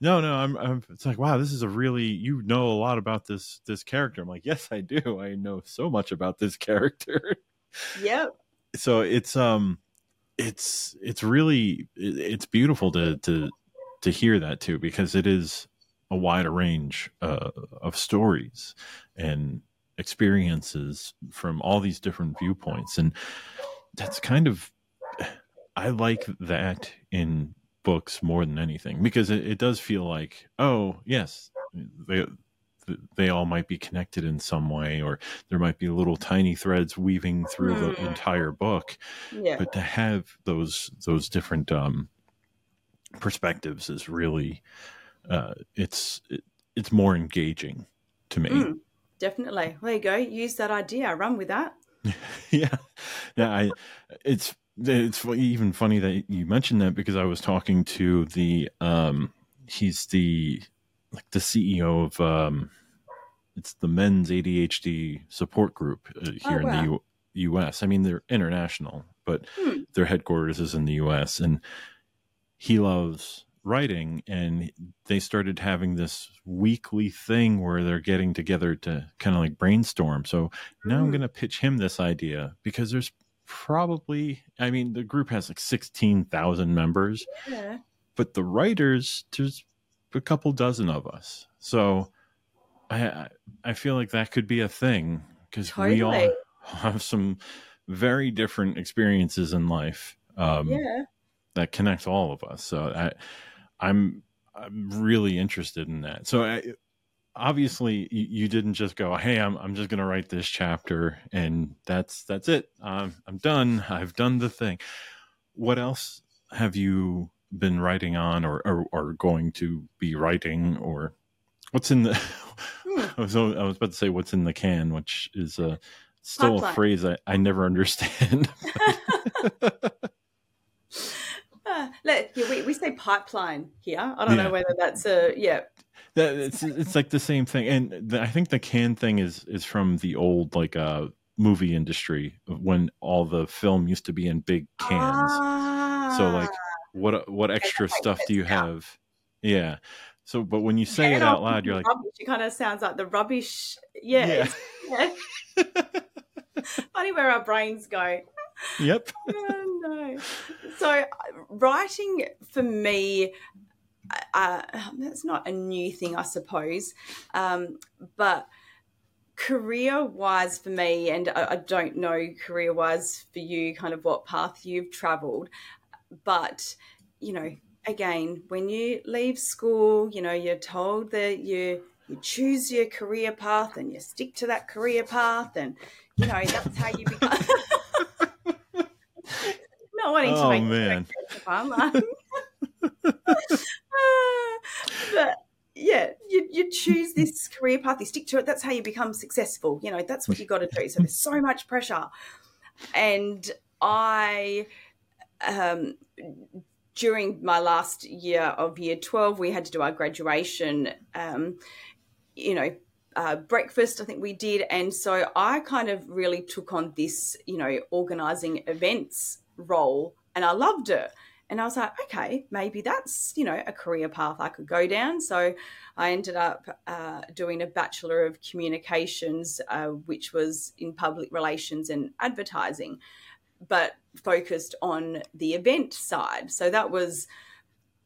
no, no, I'm, I'm. It's like, wow, this is a really you know a lot about this this character. I'm like, yes, I do. I know so much about this character. Yep. so it's um, it's it's really it's beautiful to to to hear that too because it is a wider range uh, of stories and experiences from all these different viewpoints and that's kind of I like that in books more than anything because it, it does feel like oh yes they they all might be connected in some way or there might be little tiny threads weaving through mm. the hmm. entire book yeah. but to have those those different um perspectives is really uh it's it, it's more engaging to me mm, definitely there you go use that idea run with that yeah yeah i it's it's even funny that you mentioned that because I was talking to the um he's the like the CEO of um it's the men's ADHD support group uh, here oh, wow. in the U- US. I mean they're international, but hmm. their headquarters is in the US and he loves writing and they started having this weekly thing where they're getting together to kind of like brainstorm. So now I'm hmm. going to pitch him this idea because there's probably i mean the group has like 16,000 members yeah. but the writers there's a couple dozen of us so i i feel like that could be a thing because totally. we all have some very different experiences in life um, yeah. that connect all of us so i i'm i'm really interested in that. So I, obviously you, didn't just go hey i'm, I'm just going to write this chapter and that's that's it. Um, i'm done. I've done the thing. What else have you been writing on or, or, or going to be writing or what's in the hmm. I, was, I was about to say what's in the can which is uh, still Pipeline. a phrase I, I never understand let, yeah, we, we say pipeline here i don't yeah. know whether that's a yeah that it's it's like the same thing, and the, I think the can thing is is from the old like uh movie industry when all the film used to be in big cans. Ah. So like, what what extra stuff do you have Yeah. So, but when you say Yeah, it out loud, you're like, rubbish. It kind of sounds like the rubbish. Yeah. Yeah. yeah. Funny where our brains go. Yep. Oh, no. So, uh, writing for me, uh, that's not a new thing, I suppose. Um, but career wise for me, and I, I don't know career wise for you, kind of what path you've traveled, but you know, again, when you leave school, you know, you're told that you you choose your career path and you stick to that career path, and you know that's how you become. Not wanting to Oh, make man. like. but yeah, you, you choose this career path, you stick to it. That's how you become successful. You know, that's what you got to do. So there's so much pressure, and I um, during my last year of year 12, we had to do our graduation, um, you know, uh, breakfast, I think we did. And so I kind of really took on this, you know, organizing events role and I loved it. And I was like, okay, maybe that's, you know, a career path I could go down. So I ended up uh, doing a Bachelor of Communications, uh, which was in public relations and advertising but focused on the event side. So that was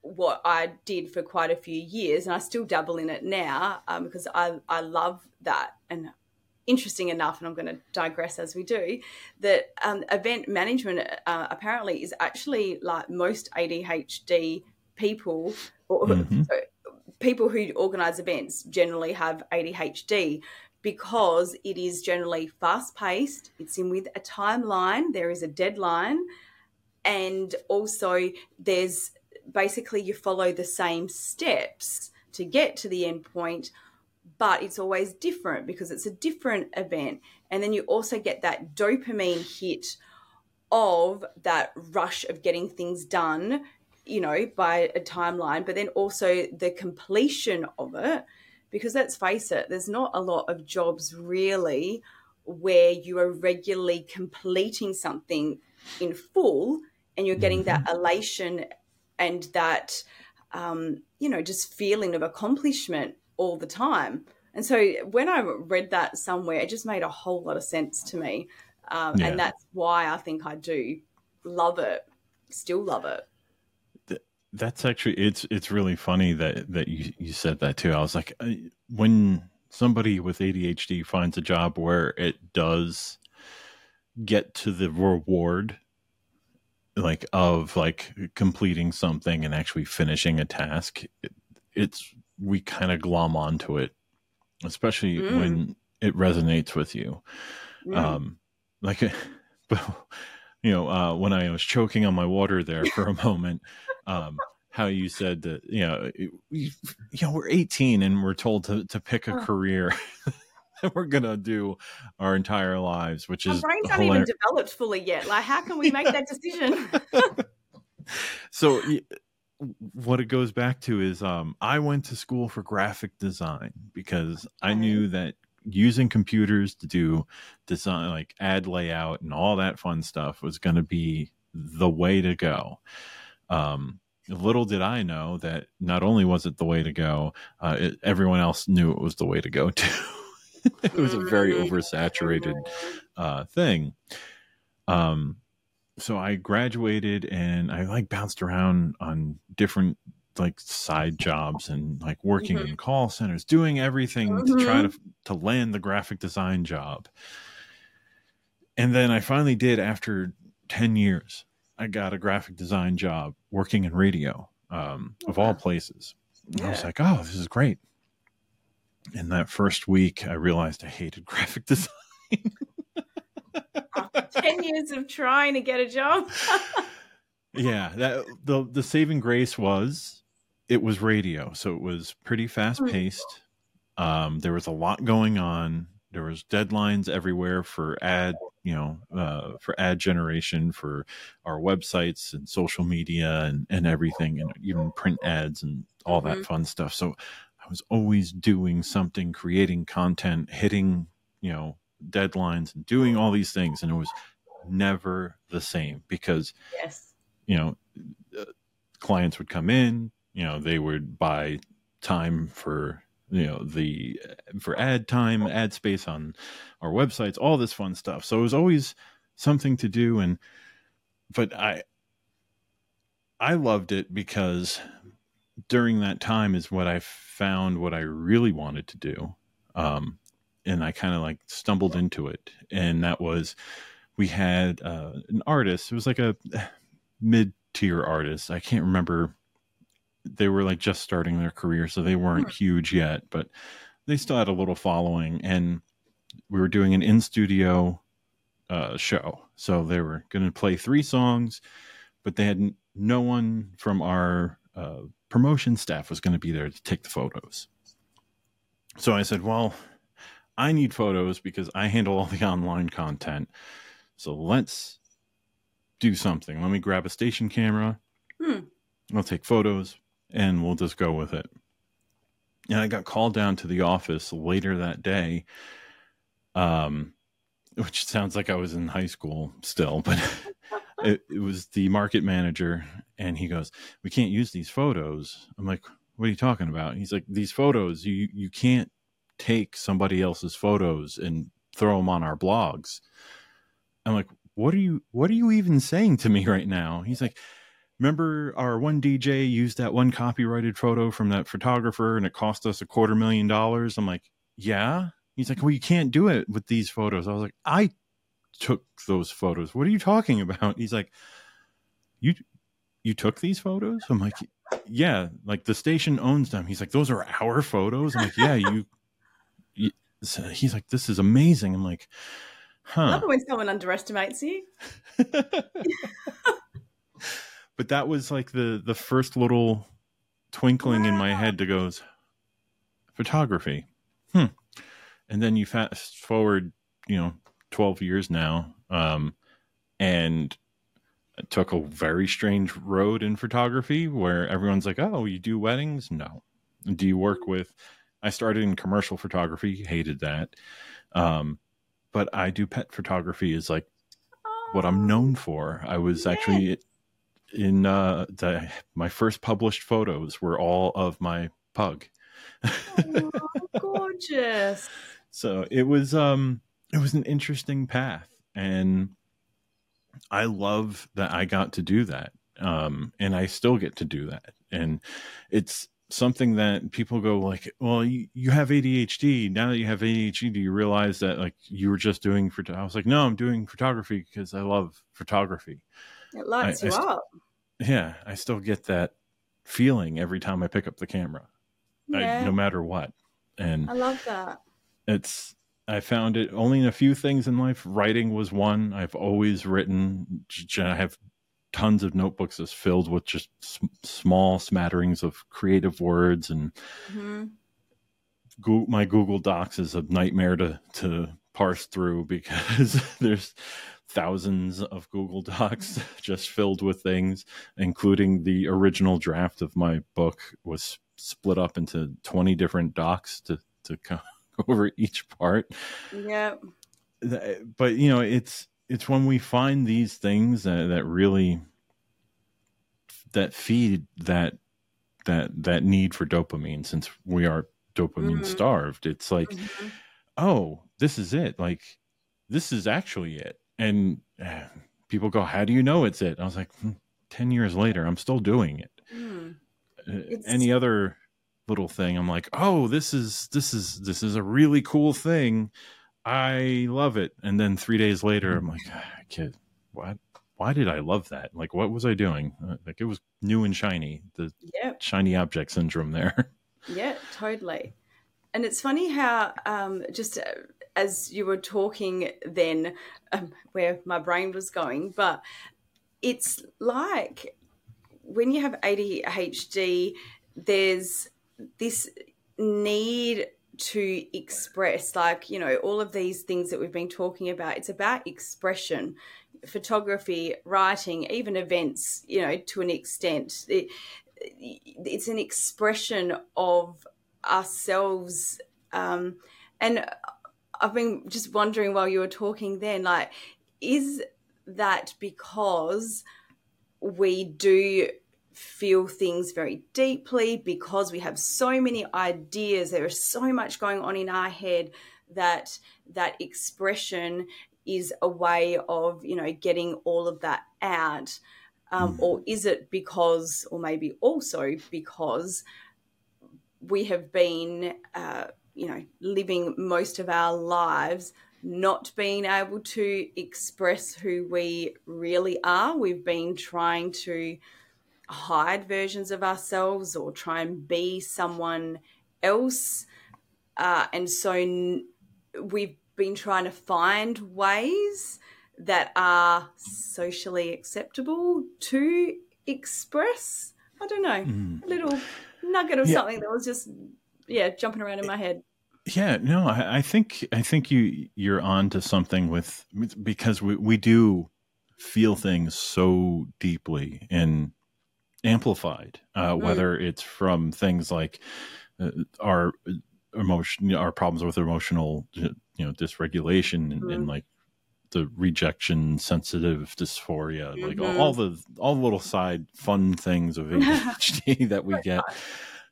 what I did for quite a few years, and I still dabble in it now um, because I I love that. And interesting enough, and I'm going to digress as we do, that um, event management uh, apparently is actually like most ADHD people or Mhm. people who organize events generally have ADHD because it is generally fast paced, it's in with a timeline, there is a deadline, and also there's basically you follow the same steps to get to the end point, but it's always different because it's a different event. And then you also get that dopamine hit of that rush of getting things done, you know, by a timeline, but then also the completion of it. Because let's face it, there's not a lot of jobs really where you are regularly completing something in full and you're getting that elation and that, um, you know, just feeling of accomplishment all the time. And so when I read that somewhere, it just made a whole lot of sense to me. Um, Yeah. And that's why I think I do love it, still love it. That's actually it's it's really funny that that you you said that too. I was like, uh, when somebody with ADHD finds a job where it does get to the reward like of like completing something and actually finishing a task it, it's we kind of glom onto it especially Mm. when it resonates with you Mm. um like you know uh when i was choking on my water there for a moment um how you said that you know we, you know we're 18 and we're told to to pick a Oh. career that we're gonna do our entire lives which Our is brains aren't even developed fully yet. Like, how can we make that decision? so what it goes back to is um i went to school for graphic design because i knew that using computers to do design like ad layout and all that fun stuff was going to be the way to go um little did i know that not only was it the way to go uh, it, everyone else knew it was the way to go too it was a very Mm. oversaturated uh, thing. Um, so I graduated and I like bounced around on different like side jobs and like working Mhm. in call centers, doing everything to try to to land the graphic design job. And then I finally did after 10 years. I got a graphic design job working in radio, um, of all places. And I was like, oh, this is great. And that first week, I realized I hated graphic design. After 10 years of trying to get a job. yeah that the the saving grace was it was radio so it was pretty fast paced um there was a lot going on there was deadlines everywhere for ad you know uh for ad generation for our websites and social media and and everything and even print ads and all that Mhm. fun stuff so i was always doing something creating content hitting you know deadlines and doing all these things and it was never the same because yes. you know, uh, clients would come in, You know, they would buy time for you know the for ad time, ad space on our websites, all this fun stuff. So it was always something to do, and but I I loved it because during that time is what I found what I really wanted to do. Um, and I kind of like stumbled into it. And that was, we had uh, an artist, it was like a mid tier artist. I can't remember. They were like just starting their career, so they weren't hmm. huge yet, but they still had a little following. And we were doing an in studio uh, show. So they were going to play three songs, but they had no one from our uh, promotion staff was going to be there to take the photos. So I said, well, I need photos because I handle all the online content. So let's do something. Let me grab a station camera. Hmm. I'll take photos and we'll just go with it. And I got called down to the office later that day. Um, which sounds like I was in high school still, but it, it, was the market manager, and he goes, "We can't use these photos." I'm like, "What are you talking about?" He's like, "These photos, you you can't take somebody else's photos and throw them on our blogs." I'm like, "What are you What are you even saying to me right now?" He's like. Remember, our one DJ used that one copyrighted photo from that photographer, and it cost us a quarter million dollars. I'm like, yeah. He's like, well, you can't do it with these photos. I was like, I took those photos. What are you talking about? He's like, you you took these photos? I'm like, yeah, like the station owns them. He's like, those are our photos. I'm like, yeah, you. So he's like, this is amazing. I'm like, huh. I love when someone underestimates you. but that was like the the first little twinkling wow. in my head to goes photography. Hmm. And then you fast forward, you know, 12 years now. Um, and took a very strange road in photography where everyone's like, oh, you do weddings? No. Do you work with, I started in commercial photography, hated that. Um, but I do pet photography is like what I'm known for. I was actually in uh, the, my first published photos were all of my pug. oh, gorgeous. so it was um it was an interesting path and i love that i got to do that um, and i still get to do that and it's something that people go like well you, you have adhd now that you have adhd do you realize that like you were just doing for i was like no i'm doing photography because i love photography it lights I, you I st- up yeah i still get that feeling every time i pick up the camera yeah. I, no matter what and i love that it's I found it only in a few things in life. Writing was one. I've always written. I have tons of notebooks is filled with just small smatterings of creative words and mm-hmm. Google, my Google Docs is a nightmare to to parse through because there's thousands of Google Docs just filled with things, including the original draft of my book was split up into 20 different docs to to over each part. Yeah. But you know, it's it's when we find these things that, that really that feed that that that need for dopamine since we are dopamine mm-hmm. starved it's like mm-hmm. oh this is it like this is actually it and uh, people go how do you know it's it i was like hmm, 10 years later i'm still doing it mm. uh, any other little thing i'm like oh this is this is this is a really cool thing i love it. And then three days later i'm like ah, kid what why did i love that? Like what was i doing? Uh, like it was new and shiny the yep. shiny object syndrome there. Yeah totally. And it's funny how um, just uh, as you were talking then um, where my brain was going but it's like when you have adhd there's this need to express like you know all of these things that we've been talking about. It's about expression photography writing even events you know to an extent. It, it's an expression of ourselves um, and i've been just wondering while you were talking then like is that because we do feel things very deeply because we have so many ideas. There is so much going on in our head that that expression is a way of you know getting all of that out. Um, mm. or is it because or maybe also because we have been uh, you know living most of our lives not being able to express who we really are? We've been trying to hide versions of ourselves or try and be someone else. Uh, and so n- we've been trying to find ways that are socially acceptable to express. I don't know, mm. a little nugget of yeah. something that was just yeah jumping around in my head. Yeah, no, I, I think I think you you're on to something with because we we do feel things so deeply and amplified, uh, mm. whether it's from things like uh, our emotion, our problems with emotional, you know, dysregulation and, mm. and like the rejection sensitive dysphoria mm-hmm. like all, all, the all the little side fun things of ADHD that we get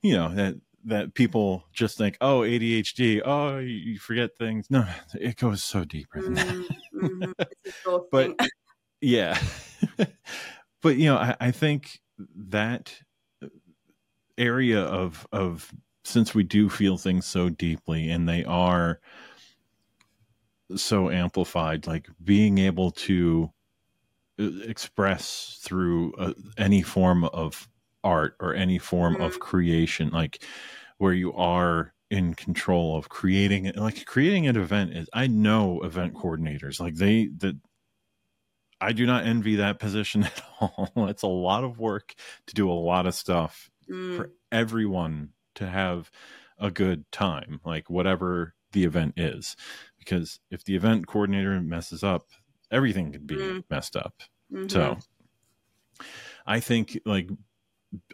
you know that that people just think oh ADHD oh you forget things no it goes so deeper than that mm-hmm. but yeah but you know I, I think that area of of since we do feel things so deeply and they are so amplified like being able to uh, express through uh, any form of art or any form mm-hmm. of creation like where you are in control of creating like creating an event is i know event coordinators like they that I do not envy that position at all. it's a lot of work to do a lot of stuff mm. for everyone to have a good time, like whatever the event is. Because if the event coordinator messes up, everything could be mm. messed up. Mm-hmm. So I think like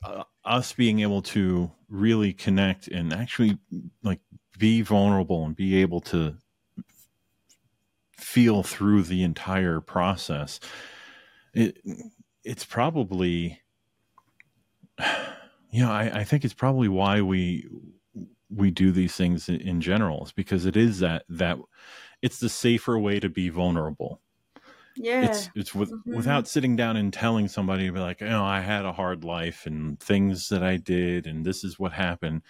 uh, us being able to really connect and actually like be vulnerable and be able to feel through the entire process it it's probably you know I, I think it's probably why we we do these things in, in general is because it is that that it's the safer way to be vulnerable yeah it's it's with, mm-hmm. without sitting down and telling somebody be like oh i had a hard life and things that i did and this is what happened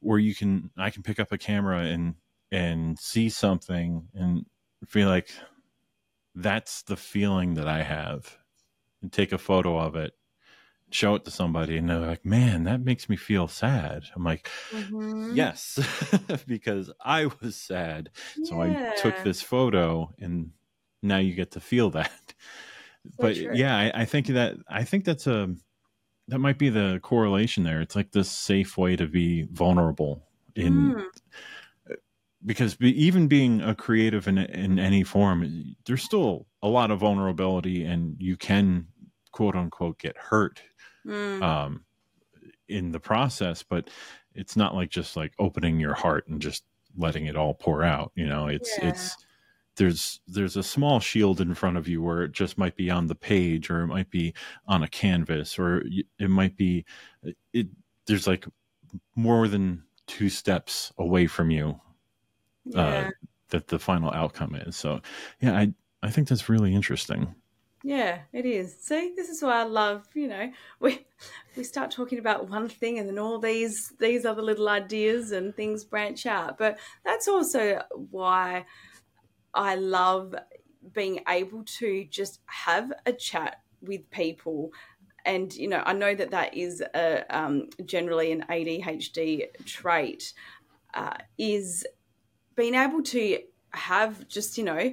where you can i can pick up a camera and and see something and feel like that's the feeling that I have and take a photo of it, show it to somebody, and they're like, man, that makes me feel sad. I'm like, mm-hmm. yes, because I was sad. Yeah. So I took this photo and now you get to feel that. So but true. yeah, I, I think that I think that's a that might be the correlation there. It's like this safe way to be vulnerable in mm because even being a creative in in any form, there's still a lot of vulnerability, and you can quote unquote get hurt mm. um, in the process. But it's not like just like opening your heart and just letting it all pour out. You know, it's yeah. it's there's there's a small shield in front of you where it just might be on the page or it might be on a canvas or it might be it there's like more than two steps away from you yeah. uh, that the final outcome is. So, yeah, I I think that's really interesting. Yeah, it is. See, this is why I love. You know, we we start talking about one thing, and then all these these other little ideas and things branch out. But that's also why I love being able to just have a chat with people and you know i know that that is a, um, generally an adhd trait uh, is being able to have just, you know,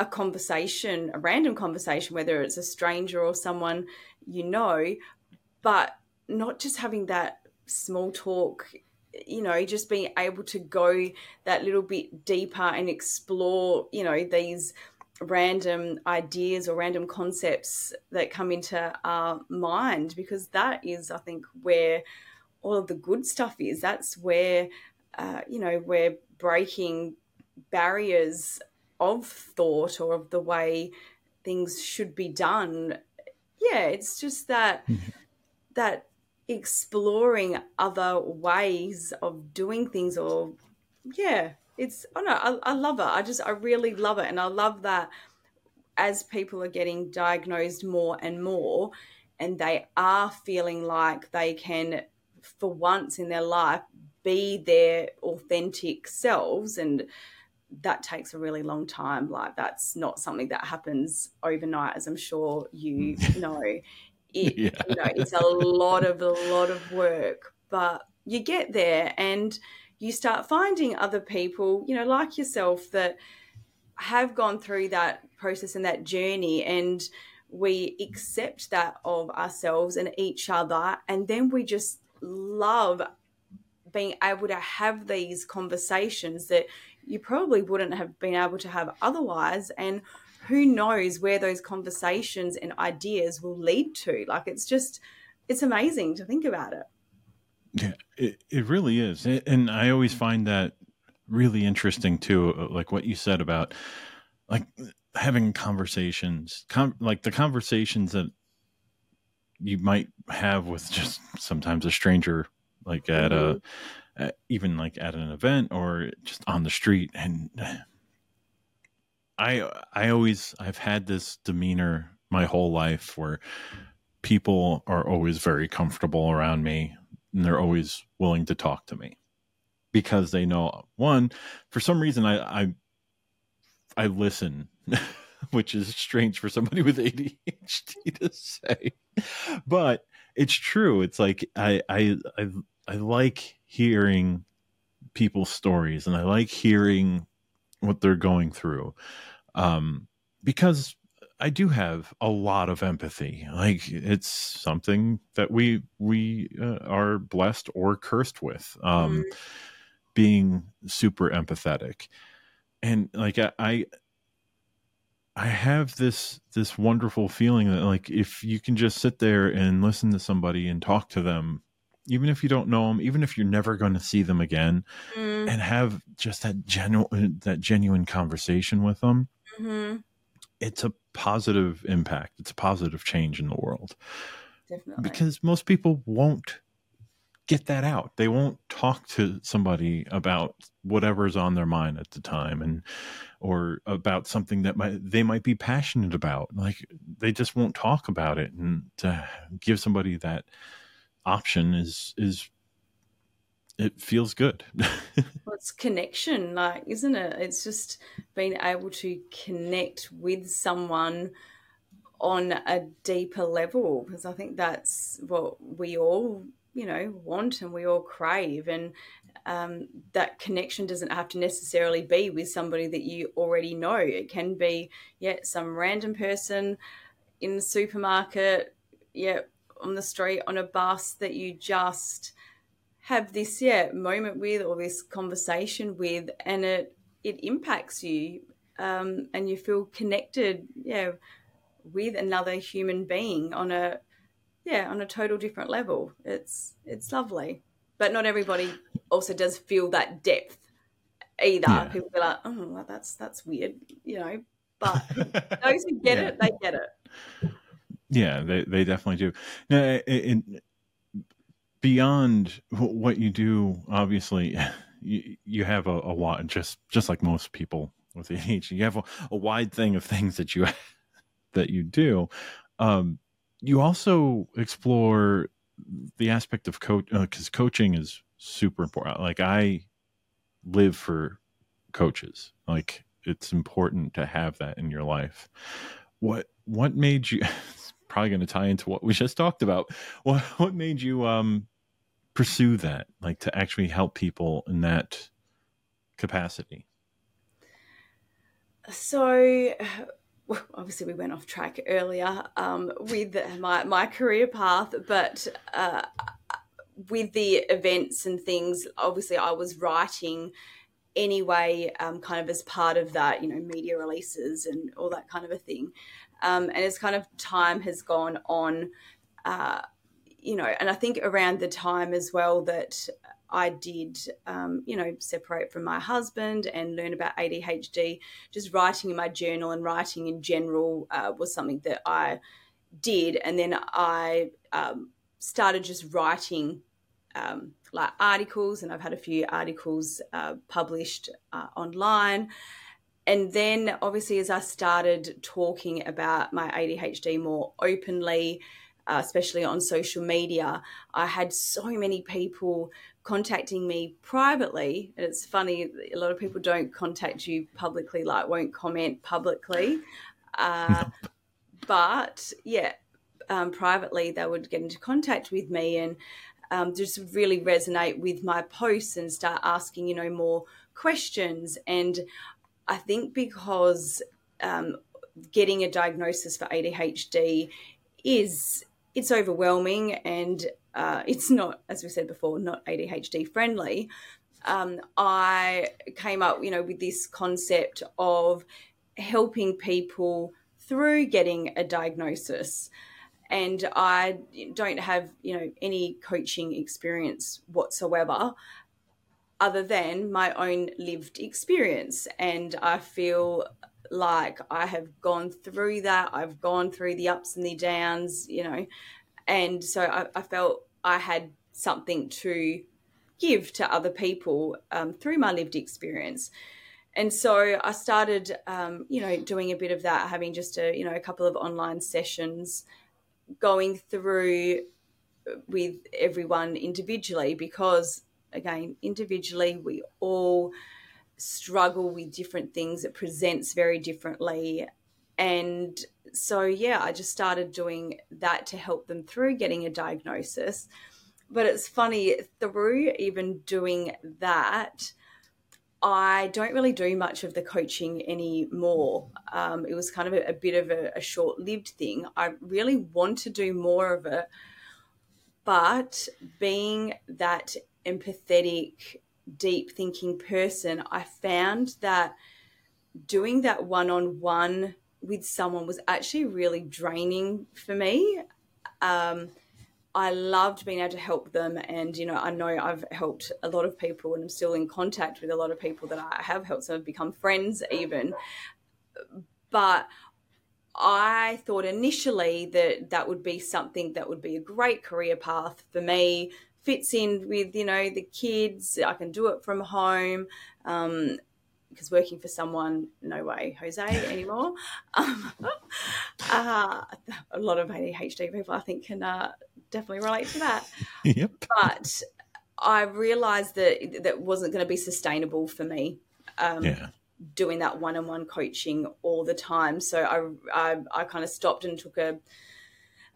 a conversation, a random conversation, whether it's a stranger or someone you know, but not just having that small talk, you know, just being able to go that little bit deeper and explore, you know, these random ideas or random concepts that come into our mind because that is, I think, where all of the good stuff is. That's where, uh, you know, where breaking barriers of thought or of the way things should be done. Yeah, it's just that mm-hmm. that exploring other ways of doing things or yeah it's oh no I, I love it i just i really love it and i love that as people are getting diagnosed more and more and they are feeling like they can for once in their life be their authentic selves and that takes a really long time. Like that's not something that happens overnight as i'm sure you mm. know. It yeah. you know it's a lot of a lot of work but you get there and you start finding other people you know like yourself that have gone through that process and that journey and we accept that of ourselves and each other and then we just love being able to have these conversations that you probably wouldn't have been able to have otherwise and who knows where those conversations and ideas will lead to. Like it's just it's amazing to think about it. Yeah it, it really is. And i always find that really interesting too uh, like what you said about like having conversations com- like the conversations that you might have with just sometimes a stranger like at mm-hmm. a at, even like at an event or just on the street and I I always I've had this demeanor my whole life where people are always very comfortable around me and they're always willing to talk to me because they know one for some reason I I I listen which is strange for somebody with ADHD to say but it's true it's like I I I, I like hearing people's stories and I like hearing what they're going through um, because I do have a lot of empathy. Like it's something that we we uh, are blessed or cursed with, um, mm. being super empathetic, and like I, I I have this this wonderful feeling that like if you can just sit there and listen to somebody and talk to them even if you don't know them, even if you're never going to see them again, mm. and have just that genuine that genuine conversation with them, mm-hmm. it's a positive impact. It's a positive change in the world. Definitely. Because most people won't get that out. They won't talk to somebody about whatever's on their mind at the time and or about something that might they might be passionate about. Like they just won't talk about it and to give somebody that option is is it feels good. well, it's connection, like, isn't it? It's just being able to connect with someone on a deeper level because I think that's what we all, you know, want and we all crave. And um, that connection doesn't have to necessarily be with somebody that you already know. It can be, yeah, some random person in the supermarket, yeah, on the street, on a bus that you just have this yeah moment with or this conversation with, and it it impacts you, um, and you feel connected, yeah, with another human being on a yeah on a total different level. It's it's lovely, but not everybody also does feel that depth either. Yeah. People be like, oh, well, that's that's weird, you know. But those who get yeah. it, they get it. Yeah, they they definitely do. Now, beyond what you do, obviously, you, you have a, a lot. Just just like most people with ADHD, you have a, a wide thing of things that you that you do. Um, you also explore the aspect of coach because uh, coaching is super important. Like I live for coaches. Like it's important to have that in your life. What what made you probably going to tie into what we just talked about. What what made you um pursue that, like to actually help people in that capacity? So, obviously, we went off track earlier um, with my my career path, but. Uh, with the events and things, obviously, I was writing anyway, um, kind of as part of that, you know, media releases and all that kind of a thing. Um, and as kind of time has gone on, uh, you know, and I think around the time as well that I did, um, you know, separate from my husband and learn about ADHD, just writing in my journal and writing in general uh, was something that I did. And then I um, started just writing um, like articles, and I've had a few articles uh, published uh, online. And then, obviously, as I started talking about my ADHD more openly, uh, especially on social media, I had so many people contacting me privately. And it's funny, a lot of people don't contact you publicly, like won't comment publicly. Uh, but yeah, um, privately, they would get into contact with me and um, just really resonate with my posts and start asking, you know, more questions. And I think because um, getting a diagnosis for ADHD is it's overwhelming and uh, it's not, as we said before, not ADHD friendly. Um, I came up, you know, with this concept of helping people through getting a diagnosis and I don't have you know any coaching experience whatsoever other than my own lived experience. And I feel like I have gone through that. I've gone through the ups and the downs you know. And so I, I felt I had something to give to other people um, through my lived experience. And so I started, um, you know, doing a bit of that, having just a, you know, a couple of online sessions going through with everyone individually because again individually we all struggle with different things it presents very differently and so yeah i just started doing that to help them through getting a diagnosis but it's funny through even doing that I don't really do much of the coaching anymore. Um, it was kind of a, a bit of a, a short lived thing. I really want to do more of it. But being that empathetic, deep thinking person, I found that doing that one on one with someone was actually really draining for me. Um, I loved being able to help them. And, you know, I know I've helped a lot of people and I'm still in contact with a lot of people that I have helped. So I've become friends even. But I thought initially that that would be something that would be a great career path for me, fits in with, you know, the kids. I can do it from home. Um, because working for someone, no way, Jose anymore. Um, uh, a lot of ADHD people, I think, can uh, definitely relate to that. yep. But I realized that that wasn't going to be sustainable for me. Um, yeah. Doing that one-on-one coaching all the time, so I I, I kind of stopped and took a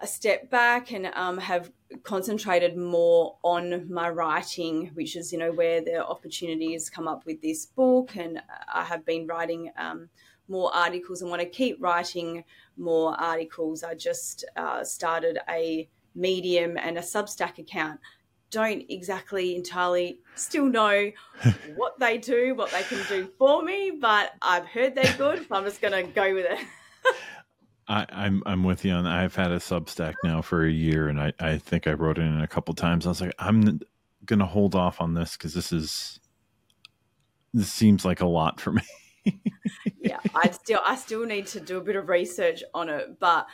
a step back and um, have concentrated more on my writing, which is you know where the opportunities come up with this book, and I have been writing um, more articles and want to keep writing more articles. I just uh, started a Medium and a Substack account don't exactly entirely still know what they do, what they can do for me, but I've heard they're good, so I'm just going to go with it. I, I'm I'm with you on. I've had a Substack now for a year, and I I think I wrote in a couple times. I was like, I'm gonna hold off on this because this is this seems like a lot for me. yeah, I still I still need to do a bit of research on it, but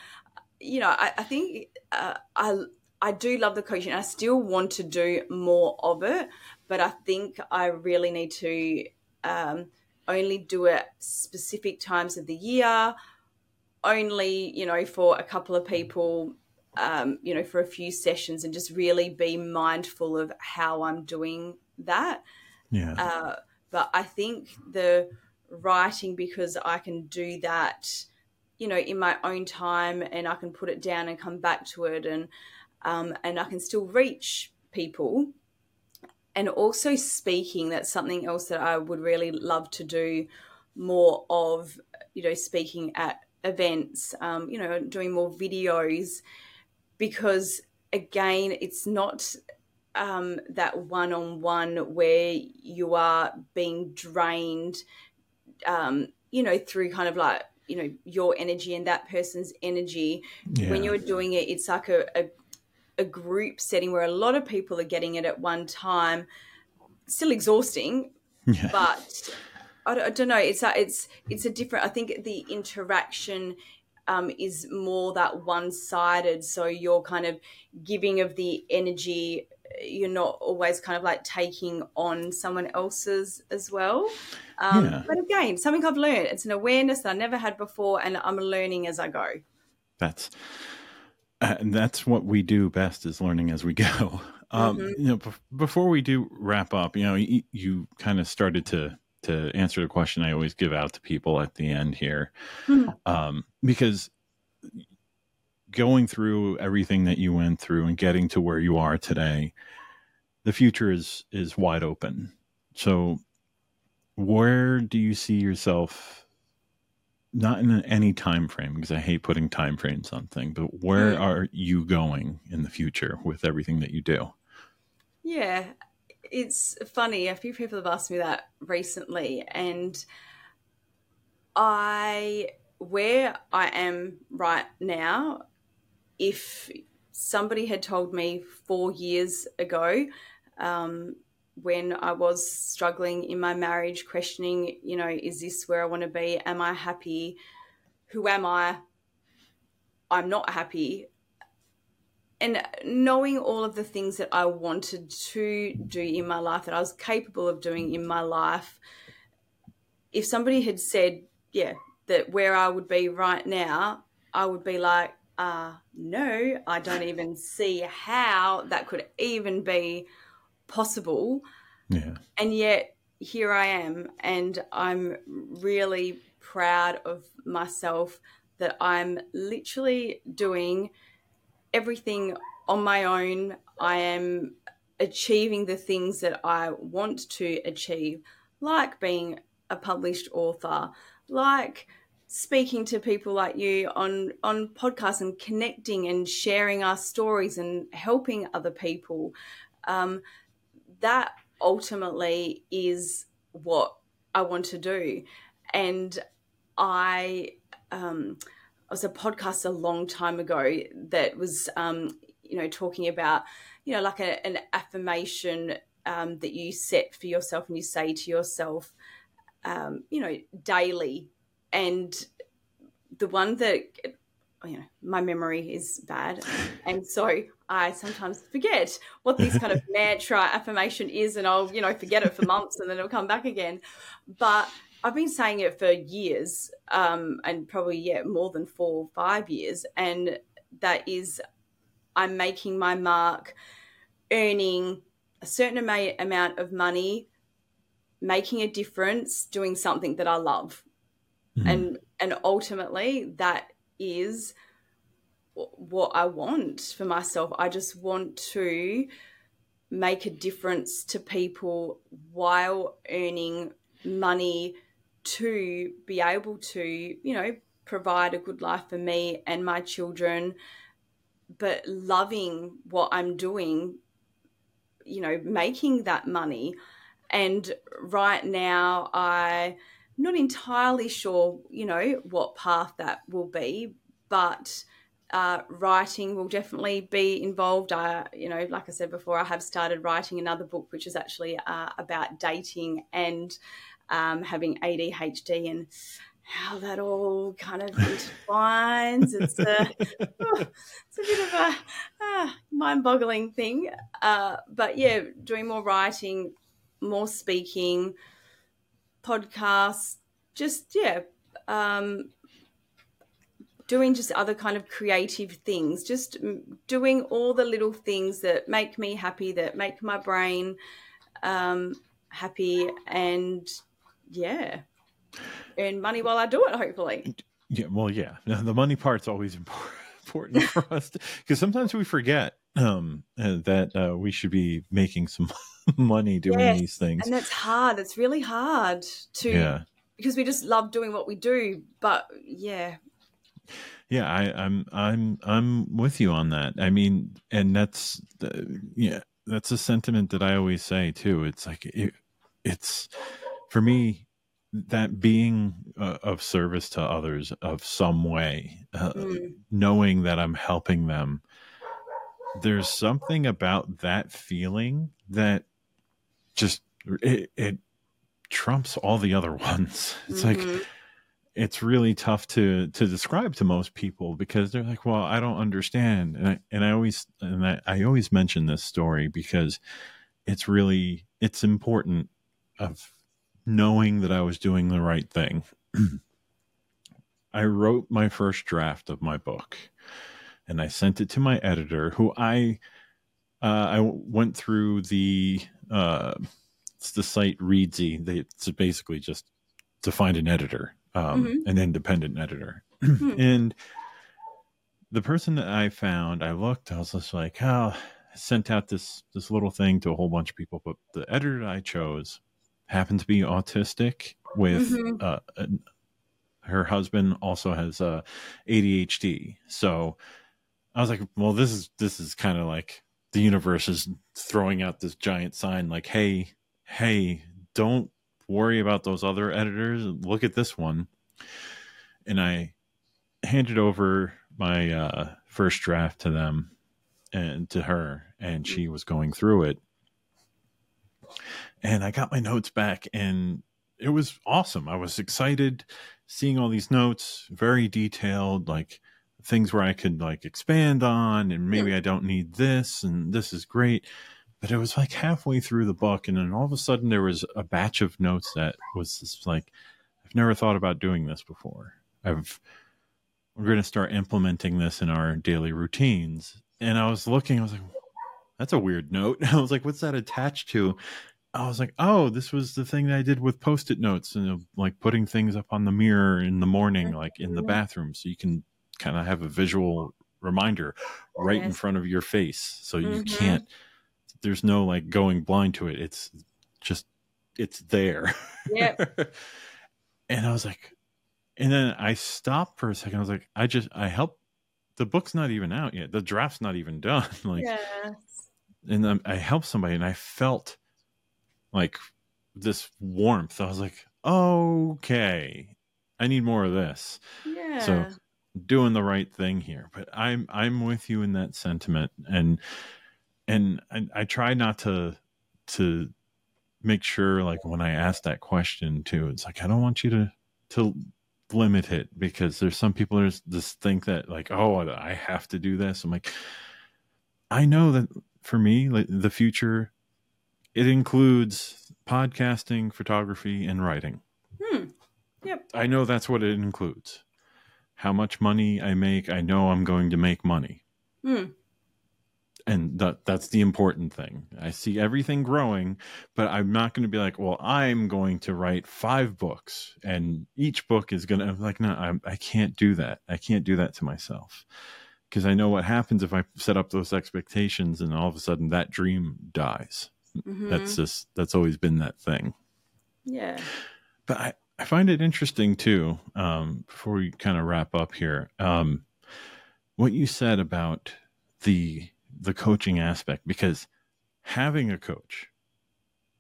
you know, I, I think uh, I I do love the coaching. I still want to do more of it, but I think I really need to um, only do it specific times of the year, only you know for a couple of people, um, you know, for a few sessions, and just really be mindful of how I'm doing that. Yeah. Uh, but I think the writing because I can do that you know in my own time and i can put it down and come back to it and um, and i can still reach people and also speaking that's something else that i would really love to do more of you know speaking at events um, you know doing more videos because again it's not um, that one-on-one where you are being drained um, you know through kind of like you know your energy and that person's energy yeah. when you're doing it it's like a, a, a group setting where a lot of people are getting it at one time still exhausting yeah. but I, I, don't know it's a, it's it's a different i think the interaction um, is more that one sided. So you're kind of giving of the energy. You're not always kind of like taking on someone else's as well. Um, yeah. But again, something I've learned. It's an awareness that I never had before, and I'm learning as I go. That's uh, that's what we do best is learning as we go. Um, mm-hmm. You know, b- before we do wrap up, you know, you, you kind of started to to answer the question I always give out to people at the end here, mm-hmm. um, because going through everything that you went through and getting to where you are today, the future is is wide open. So, where do you see yourself? Not in any time frame, because I hate putting time frames on things. But where mm-hmm. are you going in the future with everything that you do? Yeah, it's funny. A few people have asked me that recently, and I, where I am right now, if somebody had told me four years ago, um, when I was struggling in my marriage, questioning, you know, is this where I want to be? Am I happy? Who am I? I'm not happy and knowing all of the things that I wanted to do in my life, that I was capable of doing in my life, if somebody had said, yeah, that where I would be right now, I would be like, uh, no, I don't even see how that could even be possible. Yeah. And yet here I am, and I'm really proud of myself that I'm literally doing – everything on my own. I am achieving the things that I want to achieve, like being a published author, like speaking to people like you on on podcasts and connecting and sharing our stories and helping other people. Um, that ultimately is what I want to do, and I. Um, was a podcast a long time ago that was, um, you know, talking about, you know, like a, an affirmation um, that you set for yourself and you say to yourself, um, you know, daily. And the one that, you know, my memory is bad. And so I sometimes forget what this kind of mantra affirmation is, and I'll, you know, forget it for months and then it'll come back again. But I've been saying it for years, um, and probably yeah, more than four or five years, and that is, I'm making my mark, earning a certain ama- amount of money, making a difference, doing something that I love, mm-hmm. and and ultimately that is what I want for myself. I just want to make a difference to people while earning money to be able to, you know, provide a good life for me and my children, but loving what I'm doing, you know, making that money. And right now, I'm not entirely sure, you know, what path that will be, but uh, writing will definitely be involved. I, you know, like I said before, I have started writing another book, which is actually uh, about dating and um, having ADHD and how that all kind of intertwines. It's a, oh, it's a bit of a ah, mind-boggling thing. Uh, but yeah, doing more writing, more speaking, podcasts, just yeah, um, doing just other kind of creative things, just doing all the little things that make me happy, that make my brain um, happy, and yeah, earn money while I do it. Hopefully. Yeah. Well, yeah. Now The money part's always important for us because sometimes we forget um, uh, that uh, we should be making some money doing yes, these things, and that's hard. It's really hard to. Yeah. Because we just love doing what we do, but yeah, yeah I, i'm i'm i'm with you on that i mean and that's the, yeah that's a sentiment that i always say too it's like it, it's for me, that being uh, of service to others of some way, uh, mm. knowing that I'm helping them, there's something about that feeling that just it, it trumps all the other ones. It's mm-hmm. like it's really tough to to describe to most people because they're like, "Well, I don't understand," and I and I always and I, I always mention this story because it's really it's important of knowing that I was doing the right thing. I wrote my first draft of my book, and I sent it to my editor, who I uh, I went through the uh, it's the site Reedsy. They, it's basically just to find an editor um, mm-hmm. an independent editor. Hmm. and the person that I found, I looked, I was just like, oh, I sent out this this little thing to a whole bunch of people, but the editor I chose happened to be autistic with mm-hmm. uh, her husband also has uh, ADHD. So I was like, well, this is this is kind of like the universe is throwing out this giant sign, like, hey, hey, don't worry about those other editors. Look at this one. And I handed over my uh, first draft to them and to her, and she was going through it. And I got my notes back, and it was awesome. I was excited seeing all these notes, very detailed, like things where I could like expand on, and maybe I don't need this, and this is great. But it was like halfway through the book and then all of a sudden there was a batch of notes that was just like i've never thought about doing this before. I've we're going to start implementing this in our daily routines. And i was looking i was like that's a weird note i was like what's that attached to i was like oh this was the thing that i did with post-it notes and like putting things up on the mirror in the morning like in the bathroom so you can kind of have a visual reminder right in front of your face so you mm-hmm. can't there's no like going blind to it. It's just it's there. Yeah. and I was like, and then I stopped for a second. I was like, I just I help. The book's not even out yet. The draft's not even done. like, yes. And I helped somebody, and I felt like this warmth. I was like, okay, I need more of this. Yeah. So doing the right thing here. But I'm I'm with you in that sentiment, and and I, I try not to to make sure like when I ask that question too, it's like I don't want you to to limit it because there's some people that just think that like oh I have to do this. I'm like I know that for me like the future it includes podcasting, photography, and writing. Hmm. Yep. I know that's what it includes. How much money I make, I know I'm going to make money. Hmm and that that's the important thing. I see everything growing, but I'm not going to be like, well, I'm going to write five books, and each book is going to I'm like, no, I, I can't do that. I can't do that to myself because I know what happens if I set up those expectations, and all of a sudden that dream dies. Mm-hmm. That's just that's always been that thing. Yeah, but I I find it interesting too. Um, before we kind of wrap up here, um, what you said about the the coaching aspect because having a coach,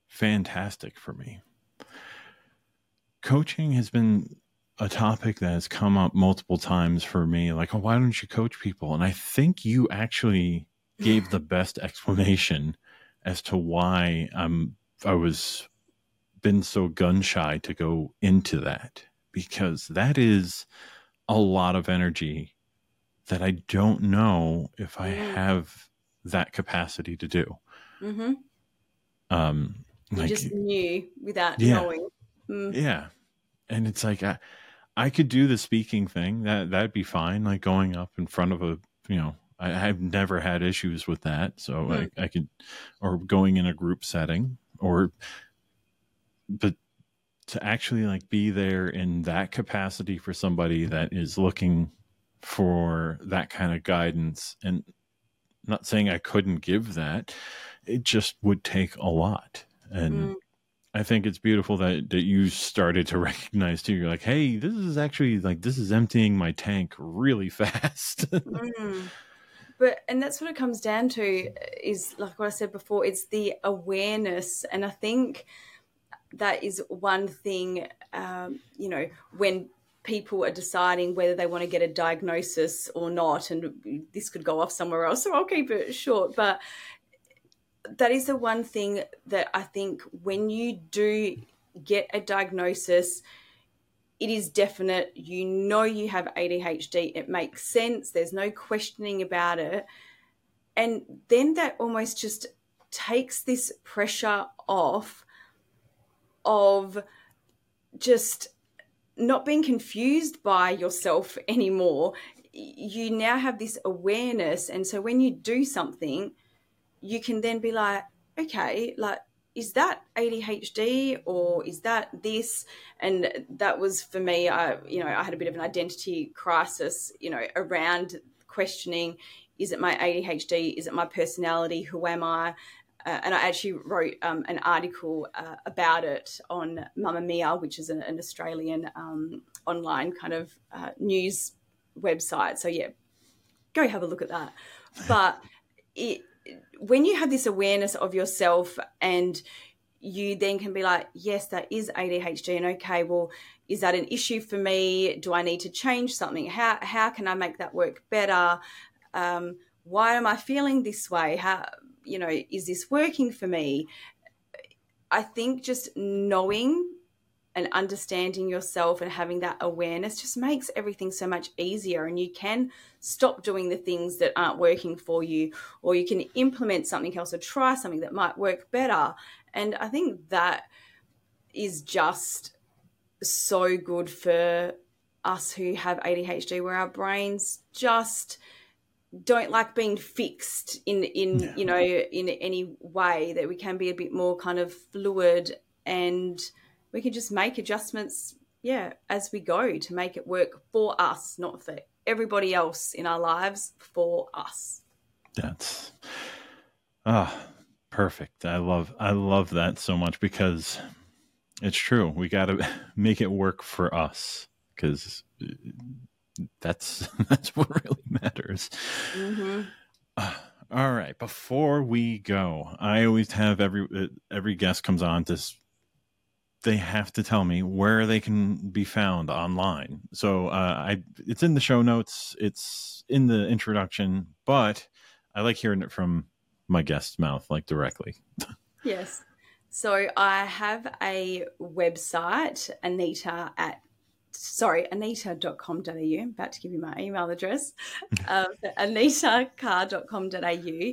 fantastic for me. Coaching has been a topic that has come up multiple times for me. Like, oh, why don't you coach people? And I think you actually gave the best explanation as to why I'm I was been so gun shy to go into that because that is a lot of energy that I don't know if I mm. have that capacity to do. Mm-hmm. Um, you like, just knew without yeah, knowing. Mm. Yeah, and it's like I, I could do the speaking thing. That that'd be fine. Like going up in front of a, you know, I, have never had issues with that. So mm. I, I could, or going in a group setting, or, but to actually like be there in that capacity for somebody that is looking for that kind of guidance and not saying I couldn't give that. It just would take a lot. And mm. I think it's beautiful that, that you started to recognize too. You're like, hey, this is actually like this is emptying my tank really fast. mm. But and that's what it comes down to is like what I said before, it's the awareness. And I think that is one thing um, you know, when people are deciding whether they want to get a diagnosis or not. And this could go off somewhere else, so I'll keep it short. But that is the one thing that I think when you do get a diagnosis, it is definite. You know you have ADHD. It makes sense. There's no questioning about it. And then that almost just takes this pressure off of just not being confused by yourself anymore. You now have this awareness. And so when you do something, you can then be like, okay, like, is that ADHD or is that this? And that was for me, I, you know, I had a bit of an identity crisis, you know, around questioning, is it my ADHD? Is it my personality? Who am I? Uh, and I actually wrote um, an article uh, about it on Mamamia, which is an, an Australian um, online kind of uh, news website. So yeah, go have a look at that. But it, when you have this awareness of yourself and you then can be like, yes, that is ADHD, and okay, well, is that an issue for me? Do I need to change something? How how can I make that work better? Um, why am I feeling this way? How you know, is this working for me? I think just knowing and understanding yourself and having that awareness just makes everything so much easier. And you can stop doing the things that aren't working for you, or you can implement something else or try something that might work better. And I think that is just so good for us who have ADHD, where our brains just don't like being fixed in in yeah. you know in any way that we can be a bit more kind of fluid and we can just make adjustments yeah as we go to make it work for us not for everybody else in our lives for us that's ah perfect i love i love that so much because it's true we got to make it work for us because that's that's what really matters. Mm-hmm. Uh, all right, before we go, I always have every uh, every guest comes on to they have to tell me where they can be found online. So uh, I it's in the show notes, it's in the introduction, but I like hearing it from my guest's mouth, like directly. yes. So I have a website, Anita at sorry, anita.com.au. I'm about to give you my email address, um, anitacarr.com.au.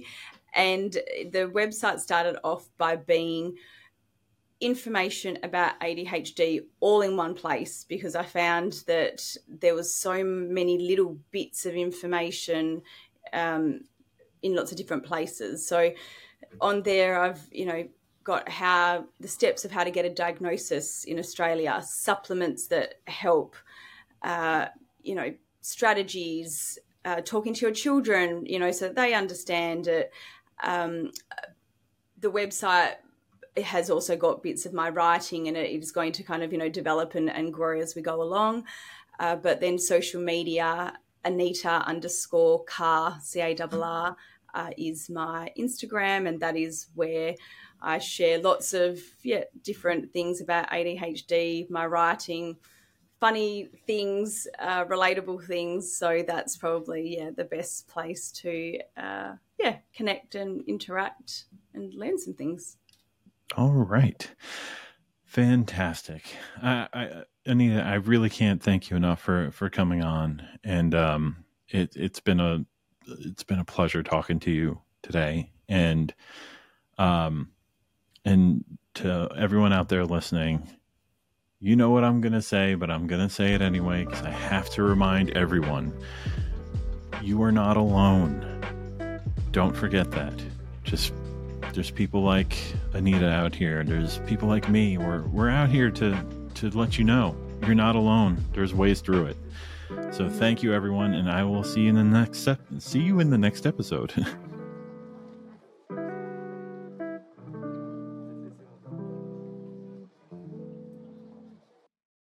And the website started off by being information about ADHD all in one place because I found that there was so many little bits of information um, in lots of different places. So on there, I've you know got how the steps of how to get a diagnosis in Australia, supplements that help, uh, you know, strategies, uh, talking to your children, you know, so they understand it. Um, the website has also got bits of my writing and it is going to kind of, you know, develop and, and grow as we go along. Uh, but then social media, Anita underscore Carr, C A R R, uh, is my Instagram, and that is where I share lots of yeah different things about ADHD, my writing, funny things, uh, relatable things. So that's probably yeah the best place to uh, yeah connect and interact and learn some things. All right, fantastic. I, I, Anita, I really can't thank you enough for for coming on, and um, it, it's been a it's been a pleasure talking to you today, and um and to everyone out there listening, you know what I'm going to say, but I'm going to say it anyway because I have to remind everyone you are not alone. Don't forget that. Just there's people like Anita out here. There's people like me. We're we're out here to to let you know you're not alone. There's ways through it. So thank you everyone, and I will see you in the next see you in the next episode.